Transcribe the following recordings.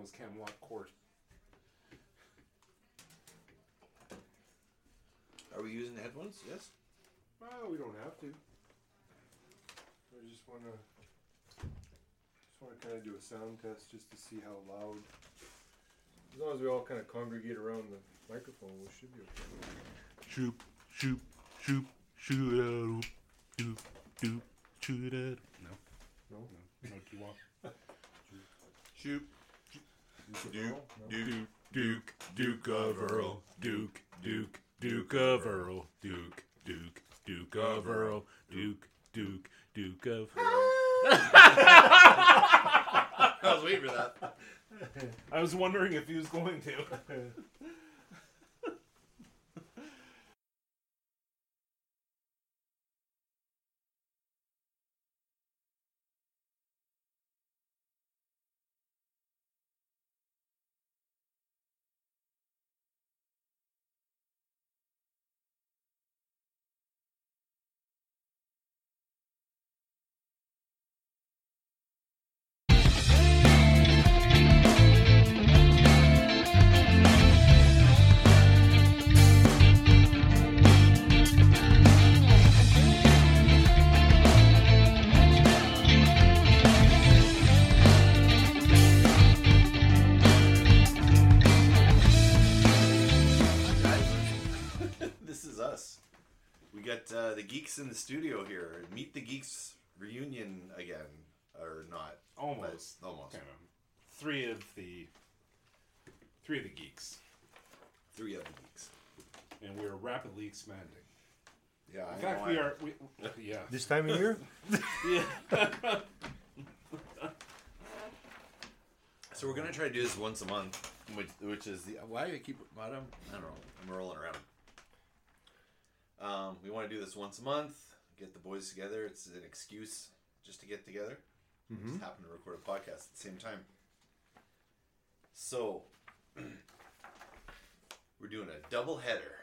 was Camelot Court. Are we using the headphones? Yes. Well, we don't have to. I just want to just want to kind of do a sound test just to see how loud. As long as we all kind of congregate around the microphone, we should be okay. Shoop, shoop, shoop, shoot out, doop, doop, shoot out. No, No, no, do you want? Shoot. Duke, Duke, Duke, Duke of Earl, Duke, Duke, Duke of Earl, Duke, Duke, Duke of Earl, Duke, Duke, Duke of Earl. I was waiting for that. I was wondering if he was going to. uh, the geeks in the studio here. Meet the geeks reunion again, or not? Almost. But almost. Kind of. Three of the three of the geeks, Three of the geeks. and we are rapidly expanding. Yeah. In I fact, know we I- are. We, yeah. This time of year? yeah. So we're gonna try to do this once a month, which which is the why do I keep bottom? I don't know. I'm rolling around. Um, we want to do this once a month. Get the boys together. It's an excuse just to get together. Just happen to record a podcast at the same time. So we're doing a double header.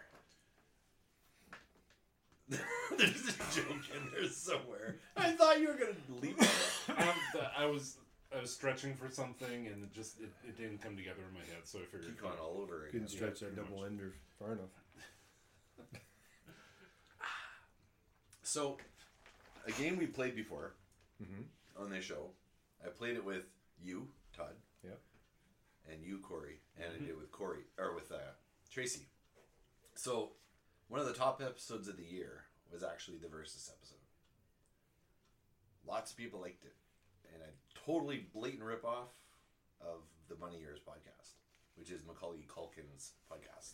There's a joke in there somewhere. I thought you were gonna leave it. Um, I was I was stretching for something, and it just it, it didn't come together in my head. So I figured. Keep going all over again. Couldn't stretch Yeah, that double much. ender far enough. So, a game we played before Mm-hmm. on this show, I played it with you, Todd, Yep. and you, Corey, and I did it with Corey or with uh, Tracy. So, one of the top episodes of the year was actually the versus episode. Lots of people liked it, and a totally blatant ripoff of the Bunny Ears podcast, which is Macaulay Culkin's podcast.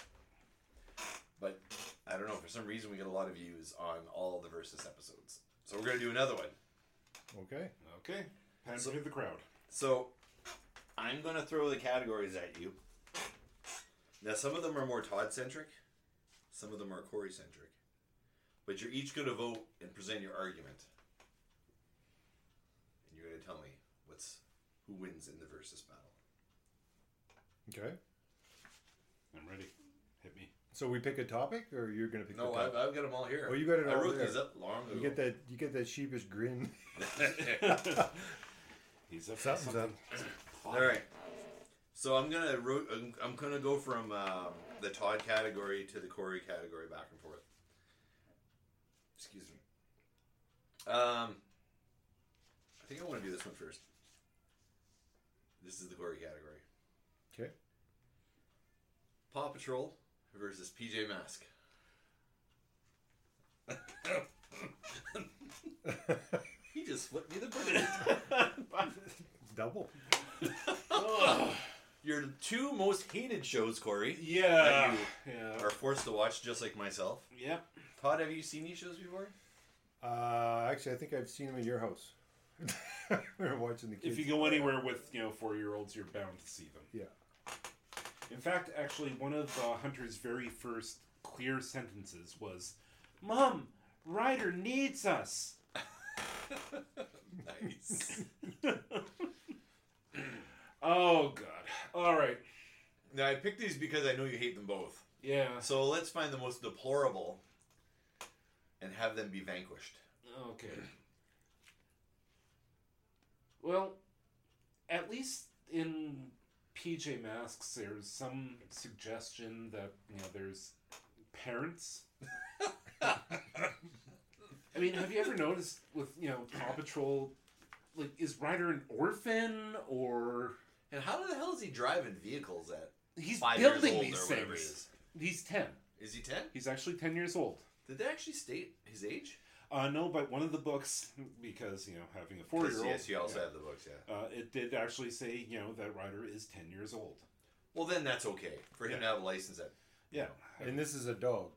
But I don't know for some reason we get a lot of views on all the versus episodes, so we're gonna do another one. Okay. Okay. Time So- to hit the crowd. So I'm gonna throw the categories at you. Now some of them are more Todd centric, some of them are Corey centric. But you're each gonna vote and present your argument. And you're gonna tell me what's who wins in the versus battle. Okay. I'm ready. Hit me. So we pick a topic, or you're gonna pick No, the I've, topic? I've got them all here. Oh, you got it I all wrote there. these up long ago. You get that. You get that sheepish grin. He's up. Something's something. All right. So I'm gonna ro- I'm, I'm gonna go from um, the Todd category to the Corey category back and forth. Excuse me. Um, I think I want to do this one first. This is the Corey category. Okay. Paw Patrol versus PJ Mask. he just flipped me the bird. Double. Your two most hated shows, Corey, Yeah. That Yeah. are forced to watch just like myself. Yep. Todd, have you seen these shows before? Uh, actually, I think I've seen them at your house. we were watching the kids. If you go anywhere with you know four year olds, you're bound to see them. Yeah. In fact, actually, one of uh, Hunter's very first clear sentences was, "Mom, Ryder needs us." Nice. Oh God. All right. now I picked these because I know you hate them both. Yeah. So let's find the most deplorable and have them be vanquished. Okay. Well, at least in PJ Masks, there's some suggestion that you know there's parents. I mean, have you ever noticed with you know Paw Patrol, like is Ryder an orphan or And how the hell is he driving vehicles at he's building years old these or whatever he things? He's ten. Is he ten? He's actually ten years old. Did they actually state his age? Uh, no, but one of the books, because you know having a four year old. Yes, you also have the books. Yeah. Uh, it did actually say you know that Ryder is ten years old. Well, then that's okay for him Yeah. to have a license at. Yeah. And this is a dog.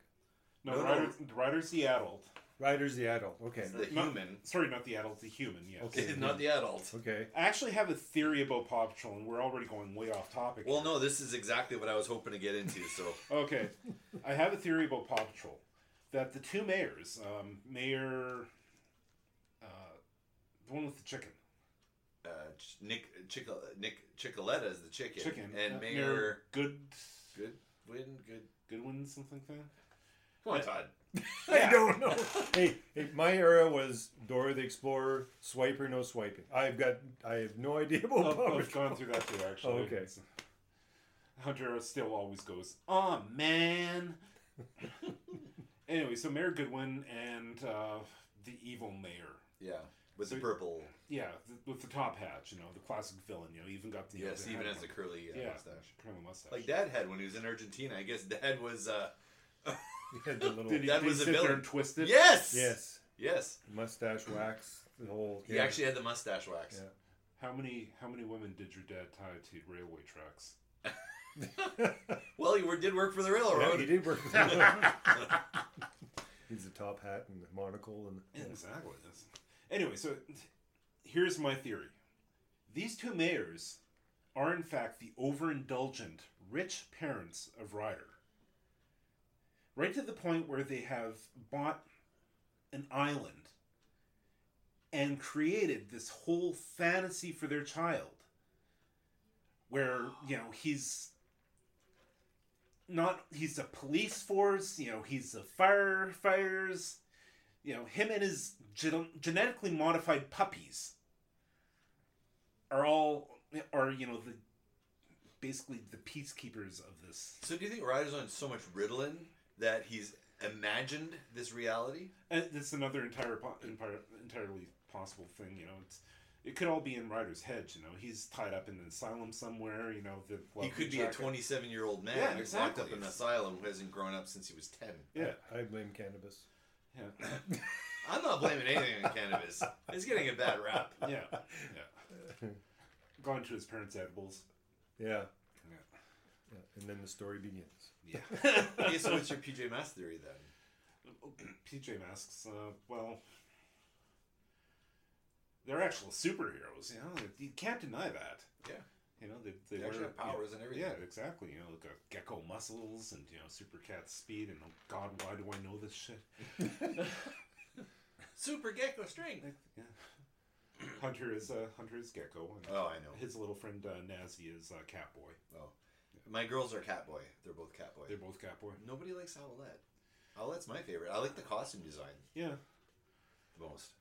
No, No, no. Ryder, Ryder's the adult. Ryder's the adult. Okay. The Not- human, Sorry, not the adult, the human. Yes. Okay. not the adult. Okay. I actually have a theory about Paw Patrol, and we're already going way off topic. Well, here. no, this is exactly what I was hoping to get into. So, Okay, I have a theory about Paw Patrol that the two mayors, um, Mayor, uh, the one with the chicken, uh, Ch- Nick Chick Nick Chickaletta is the chicken, chicken, and uh, Mayor Good, Goodwin, good. Goodwin, something like that. Come on, Todd. I don't know. hey, hey, my era was Dora the Explorer, Swiper, no swiping. I've got, I have no idea about I've, Paw I've Patrol. gone through that too, actually. Oh, okay. It's- Hunter still always goes, "Oh man." anyway, so Mayor Goodwin and uh, the evil mayor. Yeah, with So- the purple. Yeah, th- with the top hat, you know, the classic villain. You know, even got the Yes, the even hat has a on. curly uh, yeah mustache. curly mustache. Like Dad had when he was in Argentina. I guess Dad was. uh had the little, Did he, That did he was a sit there villain. and twist it? Yes. yes, Yes. mustache wax, the whole. He yeah. actually had the mustache wax. Yeah. How many how many women did your dad tie to railway tracks? Well, he did work for the Yeah, railroad. he did work with him. He's the top hat and the monocle and. yeah. Exactly. Yes. Anyway, so here's my theory: these two mayors are in fact the overindulgent rich parents of Ryder. Right to the point where they have bought an island and created this whole fantasy for their child where you know he's not he's a police force you know he's a firefighters you know him and his gen- genetically modified puppies are all are you know the basically the peacekeepers of this So, do you think Ryder's on so much Ritalin that he's imagined this reality? Uh, and it's another entire po- entire entirely possible thing you know it's it could all be in Ryder's head you know he's tied up in an asylum somewhere you know the he could be a 27 year old man Yeah, who's exactly. locked up in an asylum who hasn't grown up since he was 10. yeah I blame cannabis. yeah I'm not blaming anything on cannabis. It's getting a bad rap. yeah yeah gone to his parents edibles Yeah. Yeah. yeah. And then the story begins. yeah Okay, so what's your PJ Masks theory then? PJ Masks, uh, well, they're actual superheroes. You know, you can't deny that. Yeah. You know, they, they, They actually wear- have powers and everything. Yeah, exactly. You know, they've got gecko muscles and you know, super cat speed. And oh God, why do I know this shit? Super gecko strength. Yeah. Hunter is uh, Hunter is gecko. And Oh, I know. His little friend uh, Nazi is uh, Catboy. Oh. My girls are Catboy. They're both Catboy. They're both Catboy. Nobody likes Owlette. Owlette's my favorite. I like the costume design Yeah. the most.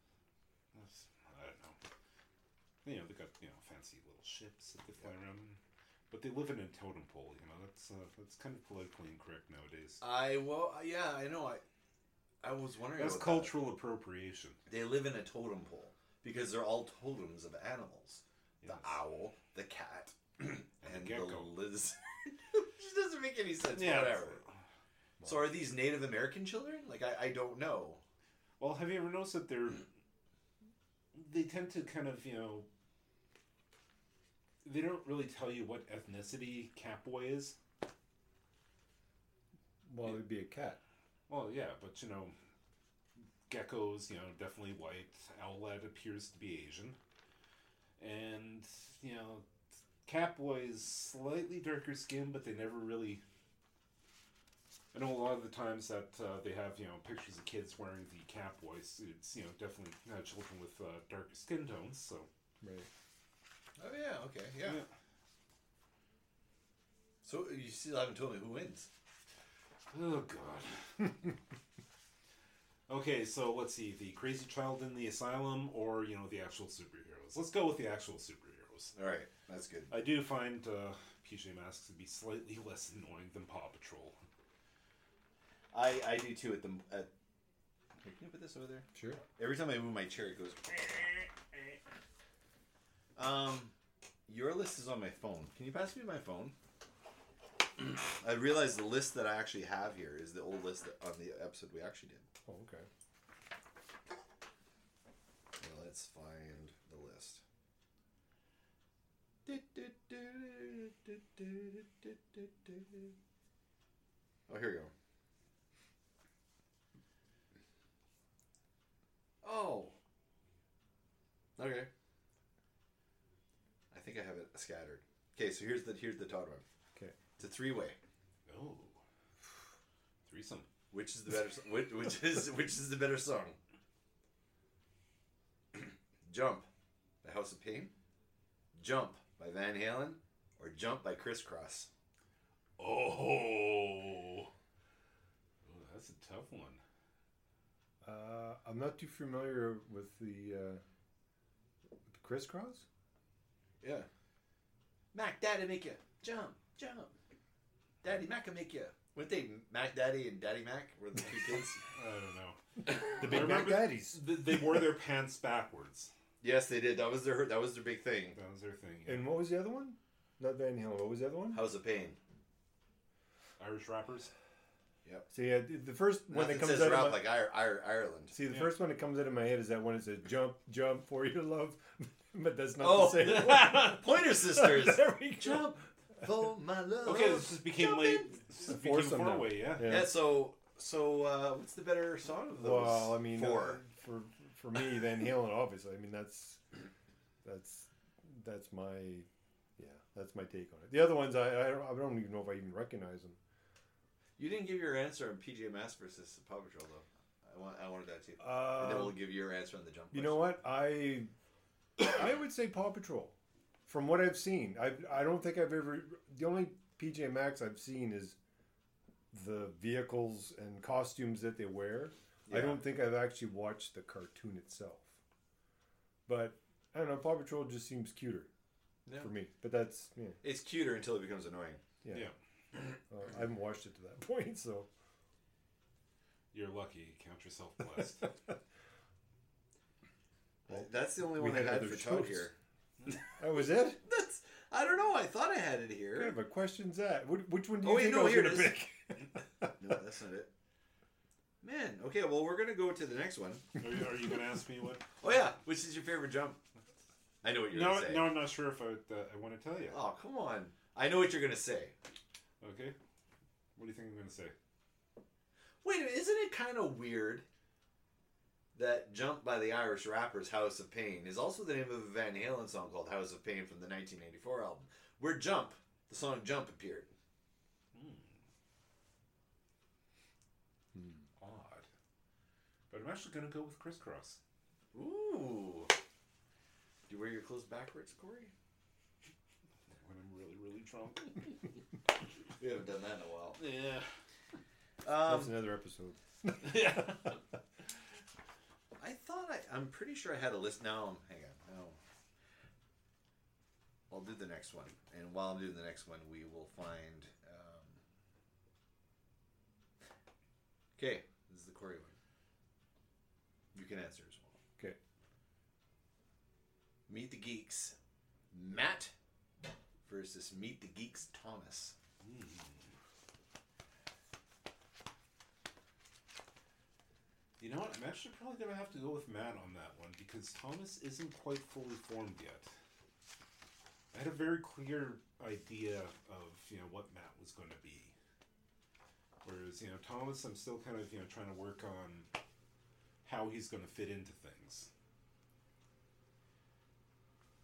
That's, know. You know, they got you know fancy little ships that they fly around in, but they live in a totem pole. You know, that's uh, that's kind of politically incorrect nowadays. I well, yeah, I know. I I was wondering. That's about cultural appropriation. They live in a totem pole because they're all totems of animals. The owl, the cat, and, the the, lizard. Which doesn't make any sense. Yeah. Whatever. So are these Native American children? Like I, I don't know. Well, have you ever noticed that they're they tend to kind of you know they don't really tell you what ethnicity Catboy is. Well, it'd be a cat. Well, yeah, but you know, geckos, you know, definitely white. Owlette appears to be Asian, and you know, Catboy is slightly darker skin, but they never really. I know a lot of the times that uh, they have you know pictures of kids wearing the Catboy suits. You know, definitely uh, children with uh, darker skin tones. So Right. Oh yeah, okay, yeah. So you still haven't told me who wins. Oh god. okay, so let's see the crazy child in the asylum, or you know the actual superheroes. Let's go with the actual superheroes. All right, that's good. I do find uh, PJ Masks to be slightly less annoying than Paw Patrol. I I do too. At the at. Can you put this over there? Sure. Every time I move my chair, it goes. Um, your list is on my phone. Can you pass me my phone? I realize the list that I actually have here is the old list that, on the episode we actually did. Oh, okay. Well, let's find the list. Oh, here we go. Oh. Okay. I think I have it scattered. Okay, so here's the here's the Todd one. Okay. It's a three way. Oh, threesome. Which is the better? so- which, which is which is the better song? Jump by House of Pain, Jump by Van Halen, or Jump by Kris Kross. Oh, oh that's a tough one. Uh, I'm not too familiar with the, uh, with the Kris Kross. Yeah. Mac Daddy make you jump, jump. Daddy Mac will make you. Weren't they Mac Daddy and Daddy Mac were the two kids? I don't know. The Big Mac Daddies. Th- They wore their pants backwards. yes, they did. That was their that was their big thing. That was their thing. yeah. And what was the other one? Not Van Halen. What was the other one? House of Pain. Irish rappers. Yep. See, uh, the first one Nothing that comes says out rap of my, like Ir- Ir- Ireland. see the Yeah. first one that comes out of my head is that one that says "jump, jump for your love," but that's not Oh, the same. Pointer Sisters. there we go. Jump for my love. Okay, this just became Jump like this just became Foursome now. four way. Yeah. Yeah. Yeah. So so uh, what's the better song of those? Well, I mean, uh, for for me, Van Halen, obviously. I mean, that's that's that's my yeah, that's my take on it. The other ones, I I don't, I don't even know if I even recognize them. You didn't give your answer on PJ Masks versus Paw Patrol though. I want I wanted that too. and then we'll Um, give you your answer on the jump. you know what? I I would say Paw Patrol. From what I've seen, I I don't think I've ever. The only PJ Masks I've seen is the vehicles and costumes that they wear. I don't think I've actually watched the cartoon itself. But I don't know. Paw Patrol just seems cuter Yeah. for me. But that's yeah. It's cuter until it becomes annoying. Yeah. Yeah. Uh, I haven't watched it to that point, so You're lucky. Count yourself blessed. Well, That's the only we one I had had for Todd here. that was it. That's I don't know. I thought I had it What kind here. of a question's that? Which, which one do you Oh, wait, think no, I was here going to is. pick? No, that's not it. Man, okay. Well, we're gonna go to the next one. are, you, are you going to ask me what? Oh yeah, which is your favorite jump? I know what you're No, gonna say. no, I'm not sure if I, uh, I want to tell you. Oh come on! I know what you're gonna say. Okay. What do you think I'm going to say? Wait, isn't it kind of weird that "Jump" by the Irish rappers House of Pain is also the name of a Van Halen song called "House of Pain" from the 1984 album, where "Jump," the song "Jump" appeared. Odd. But I'm actually going to go with Kris Kross. Ooh. Do you wear your clothes backwards, Corey? When I'm really, really drunk. We haven't done that in a while. yeah. That's Um, another episode. yeah. I thought I. I'm pretty sure I had a list. No, hang on. No. I'll do the next one, and while I'm doing the next one, we will find. Um... Okay, this is the Corey one. You can answer as well. Okay. Meet the Geeks, Matt versus Meet the Geeks, Thomas. You know what? I'm actually probably going to have to go with Matt on that one because Thomas isn't quite fully formed yet. I had a very clear idea of you know what Matt was going to be, whereas you know Thomas, I'm still kind of you know trying to work on how he's going to fit into things.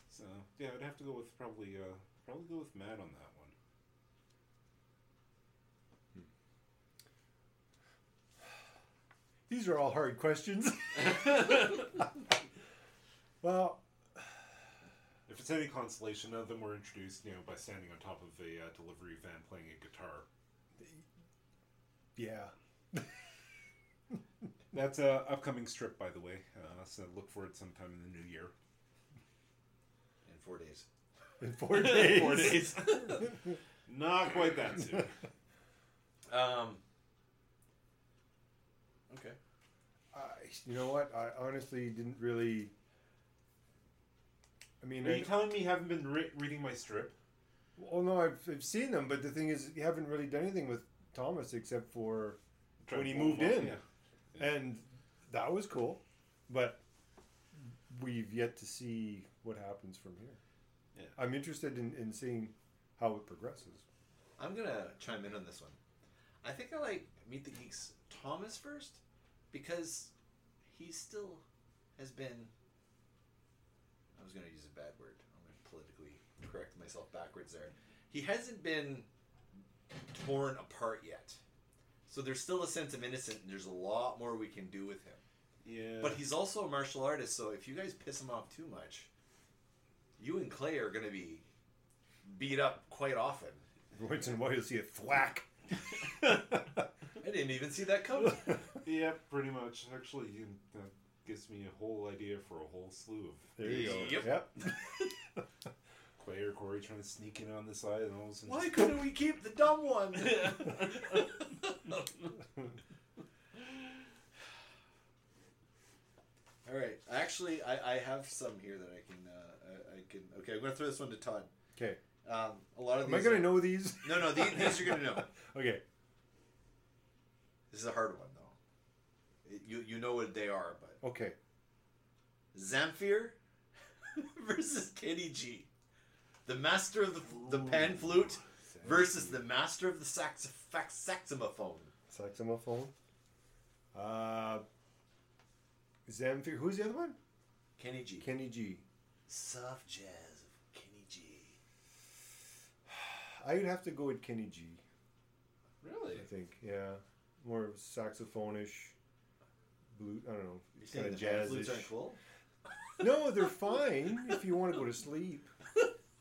So yeah, I'd have to go with probably uh, probably go with Matt on that one. These are all hard questions. well, If it's any consolation, none of them were introduced you know by standing on top of a uh, delivery van playing a guitar. yeah. That's a upcoming strip, by the way. Uh, so look for it sometime in the new year. In four days. in four days. Four days. Not quite that soon. Um. Okay. I, you know what? I honestly didn't really. I mean, Are I, you telling me you haven't been re- reading my strip? well, no, I've, I've seen them, but the thing is, you haven't really done anything with Thomas except for When he moved in. off, Yeah. and that was cool, but we've yet to see what happens from here. Yeah. I'm interested in, in seeing how it progresses. I'm gonna chime in on this one. I think I like Meet the Geeks Thomas first because he still has been. I was gonna use a bad word. I'm gonna politically correct myself backwards there. He hasn't been torn apart yet, so there's still a sense of innocence. and There's a lot more we can do with him. Yeah. But he's also a martial artist, so if you guys piss him off too much, you and Clay are gonna be beat up quite often. Once in a while, you'll see a thwack. I didn't even see that coming. Yeah, pretty much. Actually, you, that gives me a whole idea for a whole slew of There you go. Yep. Yep. Clay or Corey trying to sneak in on the side and all of a sudden Why just- couldn't we keep the dumb one? All right. Actually, I, I have some here that I can uh, I, I can. Okay, I'm gonna throw this one to Todd. Okay. Um, a lot of these Am I these. going are- to know these? No, no. These, these you're gonna know. Okay. This is a hard one though. It- you you know what they are, but Okay. Zamfir versus Kenny G, the master of the the pan flute versus the master of the sax, fax, saxophone. Saxophone. Uh, Zamfir. Who's the other one? Kenny G. Kenny G. Soft jazz of Kenny G. I would have to go with Kenny G. Really? I think. Yeah. More saxophonish. Blue. I don't know. You Kind of the pan flutes jazzish. cool? No, they're fine if you want to go to sleep.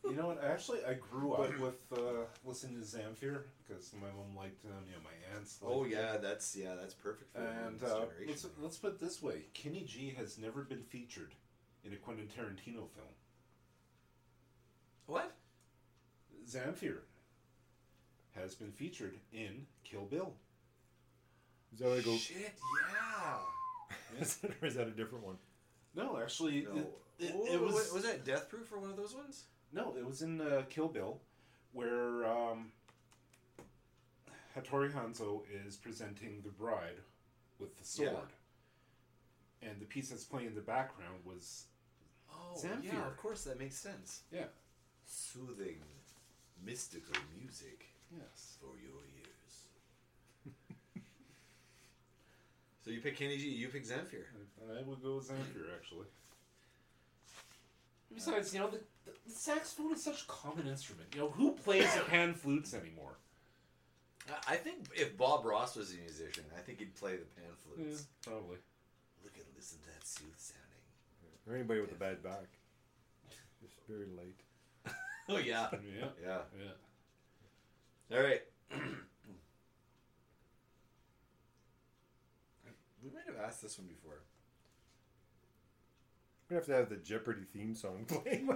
You know what? Actually, I grew up with uh, listening to Zamfir because my mom liked them. You know, my aunts. Liked Oh them. yeah, that's yeah, that's perfect for And this uh, generation. let's let's put it this way: Kenny G has never been featured in a Quentin Tarantino film. What? Zamfir has been featured in Kill Bill. Is that where I go? Shit, yeah. or is that a different one? No, actually, No. it, it, it was, was was that Death Proof or one of those ones? no, it was in uh, Kill Bill, where um, Hattori Hanzo is presenting the bride with the sword, and the piece that's playing in the background was Oh Zamfir. yeah, of course that makes sense. yeah, Soothing, mystical music yes, for your so you pick Kenny G, you pick Zamfir. I would go with Zamfir actually. Besides, you know, the, the, the saxophone is such a common instrument. You know, who plays the pan flutes anymore? I- I think if Bob Ross was a musician, I think he'd play the pan flutes. probably. Look at listen to that sooth sounding. Or anybody with a bad back. It's very late. Oh yeah, Yeah, yeah. yeah. All right. we might have asked this one before. We're gonna have to have the Jeopardy theme song playing.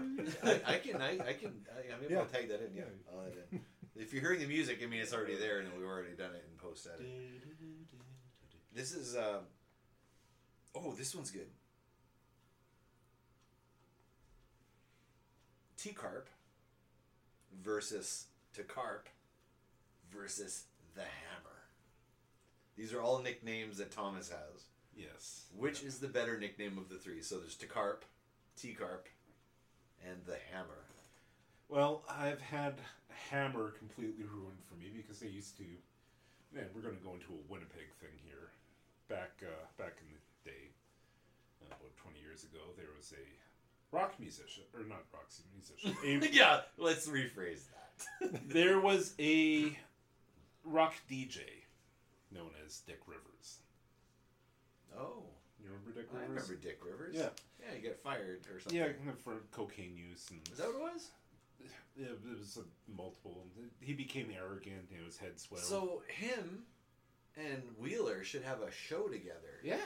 I, I can, I, I can, I, I maybe I'll tag that in. Yeah, Yeah. I'll add it in. If you're hearing the music, I mean it's already there, and we've already done it in post edit. This is, uh, oh, this one's good. T Carp versus Tacarp versus the Hammer. These are all nicknames that Thomas has. Yes. Which is the better nickname of the three? So there's Tacarp, T Carp, and the Hammer. Well, I've had Hammer completely ruined for me because they used to. Man, we're going to go into a Winnipeg thing here. Back uh, back in the day, uh, about twenty years ago, there was a rock musician, or not rock musician. A, yeah, let's rephrase that. there was a rock DJ known as Dick Rivers. oh, You remember Dick Rivers? I remember Dick Rivers. Yeah. yeah, he got fired or something. Yeah, for cocaine use and is that what it was? Yeah, it was a multiple. He became arrogant. You know, his head swelled. So him and Wheeler should have a show together. yeah,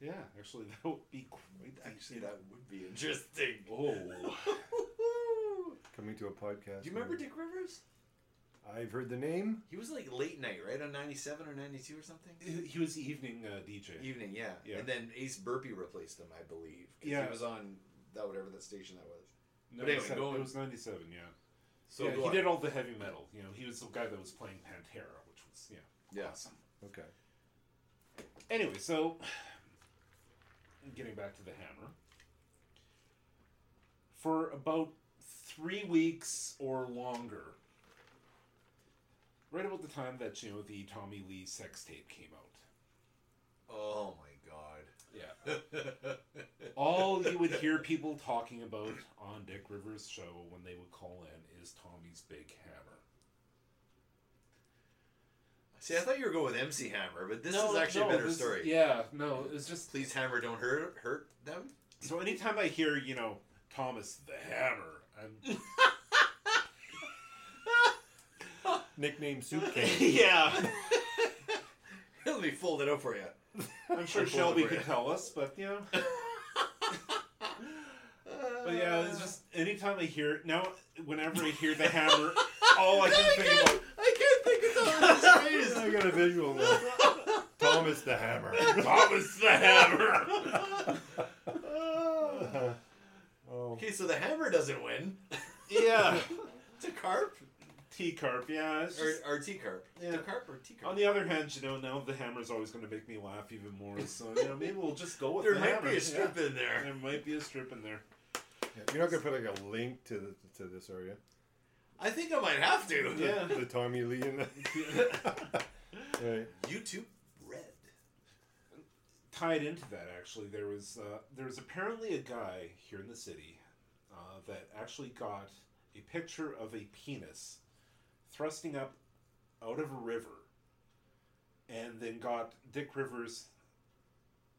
yeah. Actually, that would be quite. Actually, that would be interesting. Oh, coming to a podcast. Do you remember Dick Rivers? I've heard the name. He was like late night, right on ninety seven or ninety two or something. He was the evening uh, DJ. Evening, yeah. Yeah. And then Ace Burpee replaced him, I believe. Yeah. He was on that whatever that station that was. But anyway, going- it was 97, yeah. So yeah, he on. did all the heavy metal. You know, he was the guy that was playing Pantera, which was, yeah, Yeah. awesome. Okay. Anyway, so getting back to the hammer. For about three weeks or longer, right about the time that, you know, the Tommy Lee sex tape came out. Oh my god. Yeah. All you would hear people talking about on Dick Rivers' show when they would call in is Tommy's big hammer. See, I thought you were going with MC Hammer, but this No, is actually no, a better this- story. Yeah, no, it's just Please, Hammer, don't hurt hurt them. so anytime I hear, you know, Thomas the Hammer, I'm Nickname Soup King. yeah, Let me fold it out for you. I'm sure Shelby of could tell us, but you know, but yeah, it's just anytime I hear it now, whenever I hear the hammer, all I can think about I can't think of Thomas' face. I got a visual now. Thomas the Hammer. Thomas the Hammer. oh, Okay, so the hammer doesn't win. Yeah, It's a carp T carp. Yeah, it's or, just, or T carp. Yeah. The carp or T carp. on the other hand, you know, now the hammer's always going to make me laugh even more. So you know, maybe we'll just go with there the might hammer. be a strip Yeah. in there. There might be a strip in there. yeah. You're not gonna put like a link to the, to this, are you? I think I might have to. Yeah. The Tommy Lee and the. right. YouTube Red. tied into that actually there was uh, there was apparently a guy here in the city uh, that actually got a picture of a penis thrusting up out of a river and then got dick rivers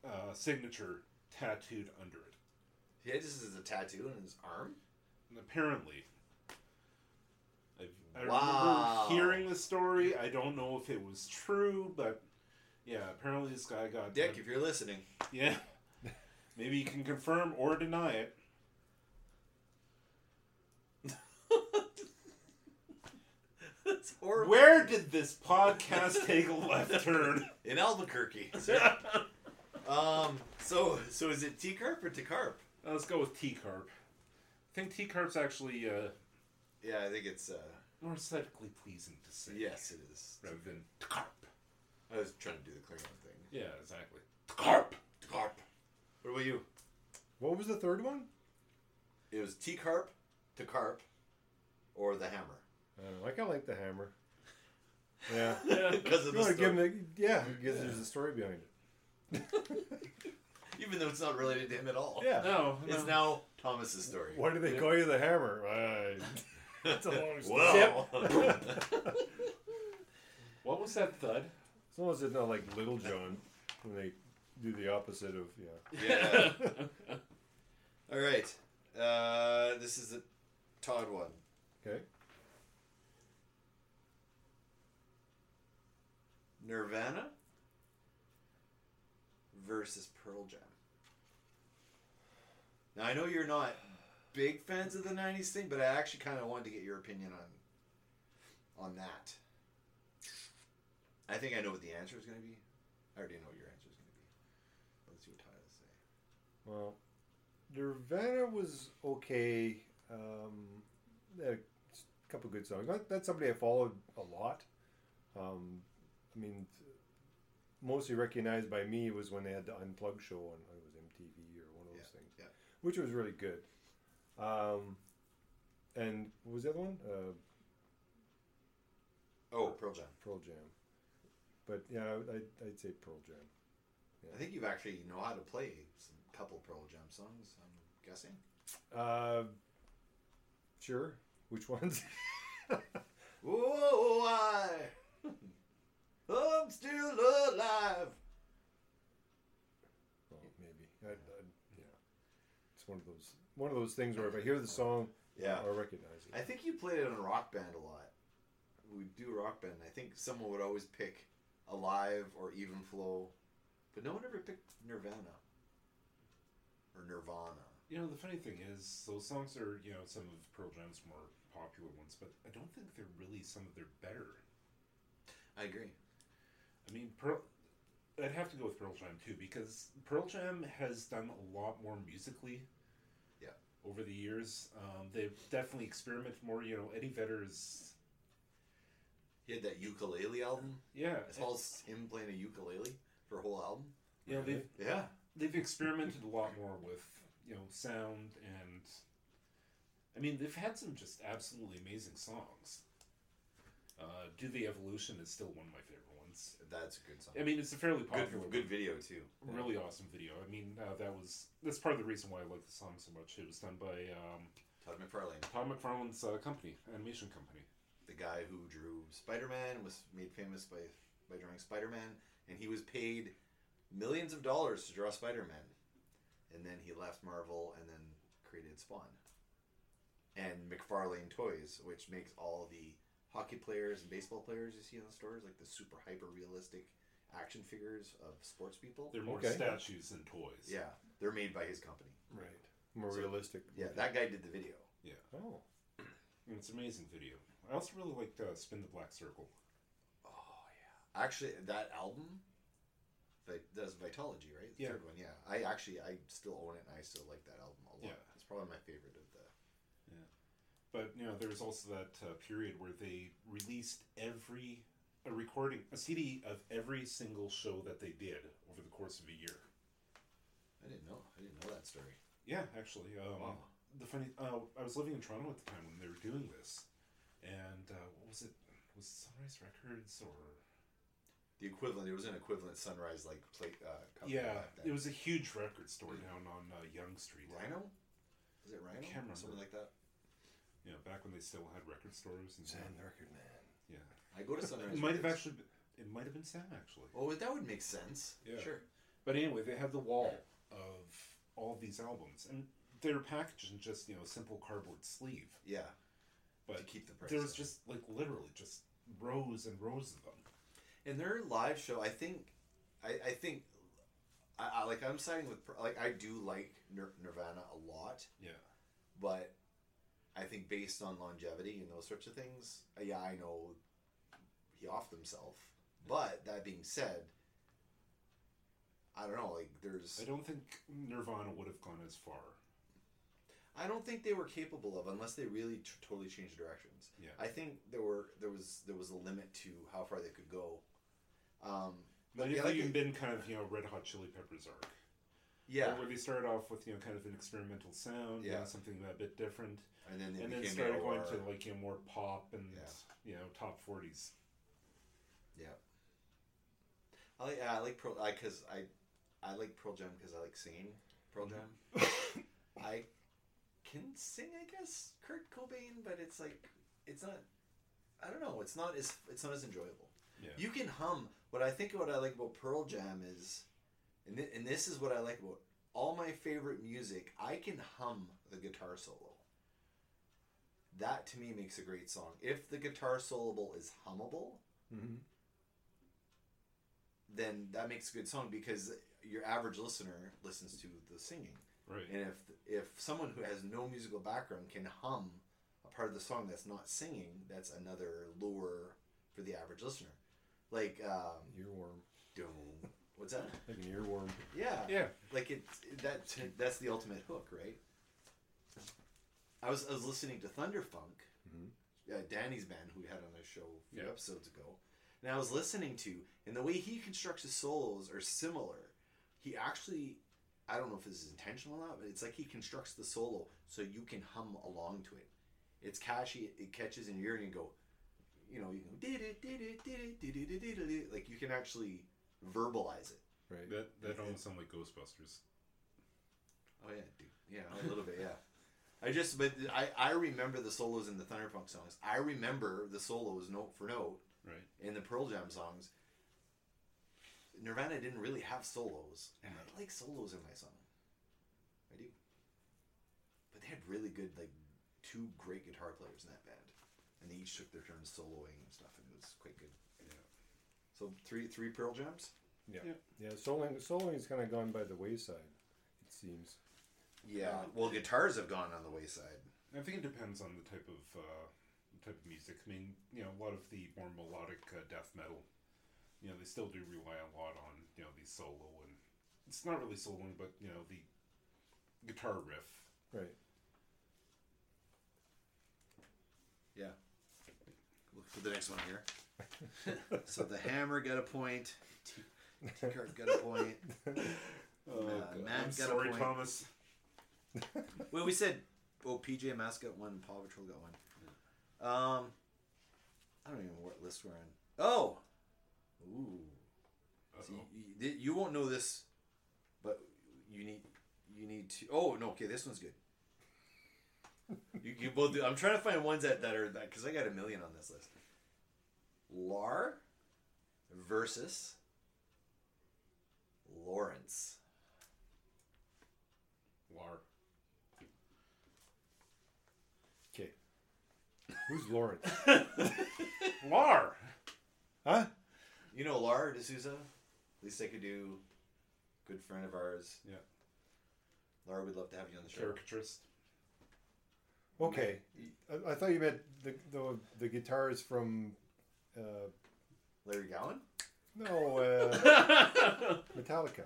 uh, signature tattooed under it He had this as a tattoo on his arm. and apparently I've, i Wow. remember hearing the story i don't know if it was true but yeah apparently this guy got Dick, if you're listening. Yeah. Maybe you can confirm or deny it. That's horrible. Where did this podcast take a left turn? In Albuquerque. um. So so is it T carp or T carp? Let's go with T carp. I think T carp's actually uh, Yeah, I think it's. uh more aesthetically pleasing to say. Yes, it is. Rather than T carp. I was trying to do the Klingon thing. Yeah, exactly. T carp. T carp. What about you? What was the third one? It was T carp, T carp, or the hammer. I don't know. I kind of like the Hammer. Yeah. Yeah. because of You the want to story. give him the, yeah, because there's a story behind it. Even though it's not related to him at all. Yeah. No, no. It's now Thomas's story. Why do they call you the Hammer? I... That's a long story. Well. What was that thud? As long as it's not like Little John when they do the opposite of yeah. yeah. All right. Uh, this is the Todd one. Okay. Nirvana versus Pearl Jam. Now I know you're not big fans of the '90s thing, but I actually kind of wanted to get your opinion on on that. I think I know what the answer is going to be. I already know what your answer is going to be. Let's see what Tyler say. Well, Nirvana was okay. Um, a couple good songs. That- That's somebody I followed a lot. Um, I mean, mostly recognized by me was when they had the Unplugged show on it was MTV or one of those Yeah, things, yeah. which was really good. Um, and what was the other one? Uh, Oh, Pearl Jam. Pearl Jam. But yeah, I- I'd, I'd say Pearl Jam. I think you actually know how to play some couple Pearl Jam songs. I'm guessing. Uh, sure. Which ones? Whoa, I, I'm still alive. Oh, maybe. I, I, yeah. It's one of those one of those things where if I hear the song, Yeah. I recognize it. I think you played it on Rock Band a lot. We do Rock Band. I think someone would always pick Alive or Even Flow, but no one ever picked Nirvana or Nirvana. You know, the funny thing is, those songs are, you know, some of Pearl Jam's more popular ones, but I don't think they're really some of their better. I agree. I mean, Pearl. I'd have to go with Pearl Jam too because Pearl Jam has done a lot more musically. Yeah. Over the years, um, they've definitely experimented more. You know, Eddie Vedder's. He had that ukulele album. Yeah. It's all him playing a ukulele for a whole album. Know, they've Yeah. they've experimented a lot more with you know sound and. I mean, they've had some just absolutely amazing songs. Uh, Do the Evolution is still one of my favorite That's a good song. I mean, it's a fairly popular, good, good video too. really awesome video. I mean, uh, that was that's part of the reason why I like the song so much. It was done by um, Todd McFarlane, Todd McFarlane's uh, company, animation company. the guy who drew Spider Man, was made famous by by drawing Spider Man, and he was paid millions of dollars to draw Spider Man, and then he left Marvel and then created Spawn, and McFarlane Toys, which makes all the hockey players and baseball players you see in the stores, like the super hyper realistic action figures of sports people. They're more Okay. statues than toys. Yeah, they're made by his company. Right. More So- realistic. Yeah, that guy did the video. Yeah. Oh. And it's an amazing video. I also really liked uh, Spin the Black Circle. Oh yeah. Actually, that album, Vi- that's Vitology, right? The Yeah. third one. Yeah. I actually I still own it and I still like that album a lot. Yeah. It's probably my favorite of the. But you know, there was also that uh, period where they released every a recording, a CD of every single show that they did over the course of a year. I didn't know. I didn't know that story. Yeah, actually. Um, Wow. The funny, uh, I was living in Toronto at the time when they were doing this, and uh, what was it? Was it Sunrise Records or? The equivalent. It was an equivalent Sunrise like plate. Uh, company Yeah, it was a huge record store down on uh, Yonge Street. Rhino. Is it Rhino? can't remember. Something like that. You know, back when they still had record stores. And Sam the Record Man. Yeah, I go to Sunrise. it might have Records. actually. Been, it might have been Sam actually. Oh, that would make sense. Yeah. Sure. But anyway, they had the wall of all of these albums, and they're packaged in just you know a simple cardboard sleeve. Yeah. But to keep the price. there was down. just like literally just rows and rows of them. in their live show, I think, I, I think, I, I like I'm siding with like I do like Nir- Nirvana a lot, Yeah. but I think based on longevity and those sorts of things, yeah, I know he offed himself. But that being said, I don't know. Like, there's, I don't think Nirvana would have gone as far. I don't think they were capable of unless they really t- totally changed directions. Yeah. I think there were there was there was a limit to how far they could go. Um, But yeah, like even been kind of you know Red Hot Chili Peppers arc, yeah, where they started off with you know kind of an experimental sound, yeah, Yeah. something a bit different, and then and then started going to like you know more pop and Yeah. you know top forties. Yeah. I like yeah, I like Pearl I cuz I I like Pearl Jam cuz I like singing Pearl mm-hmm. Jam. I can sing I guess Kurt Cobain, but it's like it's not I don't know, it's not as it's not as enjoyable. Yeah. You can hum. What I think what I like about Pearl Jam is and, thi- and this is what I like about all my favorite music, I can hum the guitar solo. That to me makes a great song. If the guitar solo is hummable, Mm-hmm. then that makes a good song because your average listener listens to the singing. Right. And if if someone who has no musical background can hum a part of the song that's not singing, that's another lure for the average listener. Like um, Earworm. doom. What's that? Like an earworm. Yeah. Yeah. Like it's that that's the ultimate hook, right? I was I was listening to Thunderfunk, Mhm. uh, Danny's band who we had on the show a few Yeah. episodes ago, and I was listening to, and the way he constructs his solos are similar. He actually, I don't know if this is intentional or not, but it's like he constructs the solo so you can hum along to it. It's catchy. It catches in your ear, and you go, you know, you go did it, did it, did it, did it, did it, did it. Like you can actually verbalize it. Right. That that almost sounds like Ghostbusters. Oh yeah, dude. Yeah, a little bit. Yeah. I just, but I, I remember the solos in the Thunderpunk songs. I remember the solos note for note Right. in the Pearl Jam songs. Nirvana didn't really have solos, and I like solos in my song. I do. But they had really good, like, two great guitar players in that band, and they each took their turns soloing and stuff, and it was quite good. Yeah. So three three Pearl Jams. Yeah. Yeah. Yeah. Soloing, soloing's kind of gone by the wayside, it seems. Yeah. Well, guitars have gone on the wayside. I think it depends on the type of uh, type of music. I mean, you know, a lot of the more melodic uh, death metal, you know, they still do rely a lot on you know the solo and it's not really soloing, but you know the guitar riff. Right. Yeah. Look for the next one here. so the hammer got a point. T card got a point. Oh, God. Matt I'm got a sorry, point. Thomas. Well, we said, oh, PJ Masks got one, Paw Patrol got one. Um, I don't even know what list we're on. Oh, ooh. You, you- you won't know this, but you need you need to. Oh no, okay, this one's good. You, you both. Do, I'm trying to find ones that that are that because I got a million on this list. Lar versus Lawrence. Lar. Who's Lawrence? Lar. huh? You know Lar deSouza? At least I could do. Good friend of ours. Yeah. Lar, we'd love to have you on the show. Caricaturist. Okay. I, I thought you meant the the, the guitars from. Uh, Larry Gowan? no, uh, Metallica.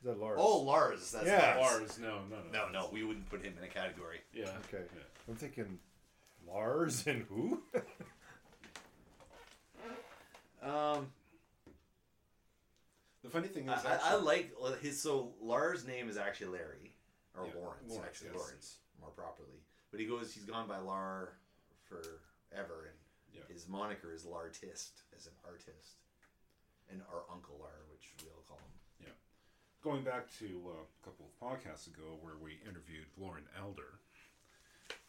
Is that Lars? Oh, Lars. That's Yeah. Lars. Lars. No, no, no. No, no, we wouldn't put him in a category. Yeah. Okay. Yeah. I'm thinking Lars and who? Um, The funny thing I, is, I, I like his. So Lars' name is actually Larry or Yeah, Lawrence, Lawrence, actually yes. Lawrence more properly. But he goes. He's gone by Lar forever, and Yeah. his moniker is Lartist, as an artist, and our Uncle Lar, which we all call him. Yeah, going back to uh, a couple of podcasts ago where we interviewed Lauren Elder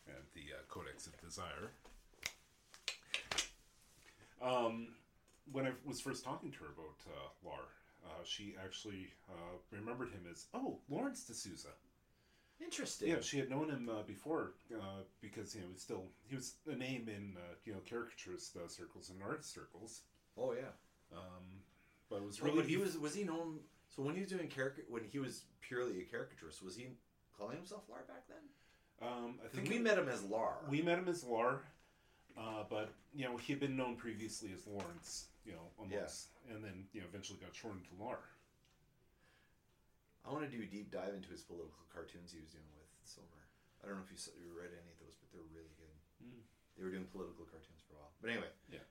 at the uh, Codex of Desire. Um, when I was first talking to her about uh, Lar, uh, she actually uh, remembered him as, oh, Lawrence deSouza. Interesting. Yeah, she had known him uh, before uh, because you know it's still he was a name in uh, you know caricaturist uh, circles and art circles. Oh yeah. Um, but it was really he was was he known? So when he was doing caricature, when he was purely a caricaturist, was he calling himself Lar back then? Um, I think we it- met him as Lar. We met him as Lar, uh, but you know he had been known previously as Lawrence. You know, amongst, and then you know eventually got shortened to Lar. I want to do a deep dive into his political cartoons he was doing with Silver. I don't know if you, saw, you read any of those, but they're really good. Mm. They were doing political cartoons for a while. But anyway, Yeah.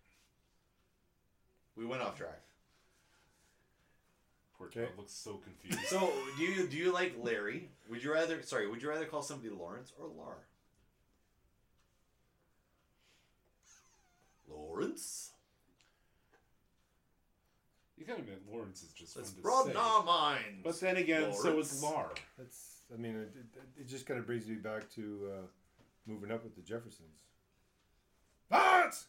we went off track. Poor Okay. Todd looks so confused. So, do you do you like Larry? Would you rather? Sorry, would you rather call somebody Lawrence or Lar? Lawrence. you gotta admit, Lawrence is just Let's fun to broaden say. our minds. But then again, so is Lar. That's. I mean, it, it, it just kind of brings me back to uh, moving up with the Jeffersons. Florence,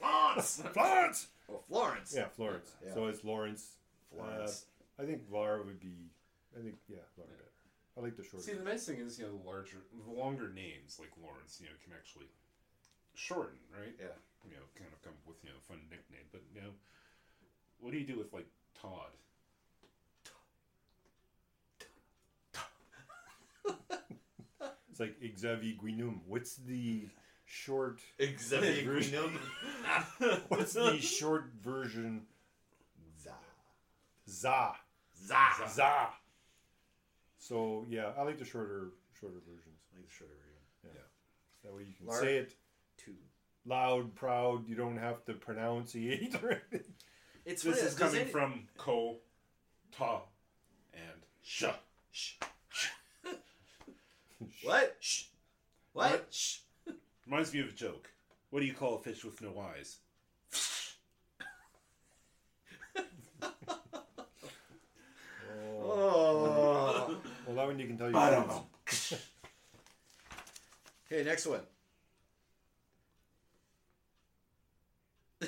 Florence. Florence. oh, Florence. Yeah, Florence. Yeah. So it's Lawrence. Florence. I think Lar would be. I think yeah, Lar better. I like the short. See, the nice thing is, you know, the larger, the longer names like Lawrence, you know, can actually shorten, right? Yeah. You know, kind of come up with you know a fun nickname. But you know, what do you do with like Todd? It's like Xavier Guinum. What's the short? Xavier Version. Guignol. What's the short version? Za. Za. Za. Za. So yeah, I like the shorter shorter versions. I Like the shorter version. Yeah. That way you can Lar- say it Two. loud, proud. You don't have to pronunciate or anything. It's This is coming any- from Ko, Ta, and Sh. Shh. What? Shh. What? Shh. Reminds me of a joke. What do you call a fish with no eyes? Oh. Well, that one you can tell you. I don't know. okay, next one. Uh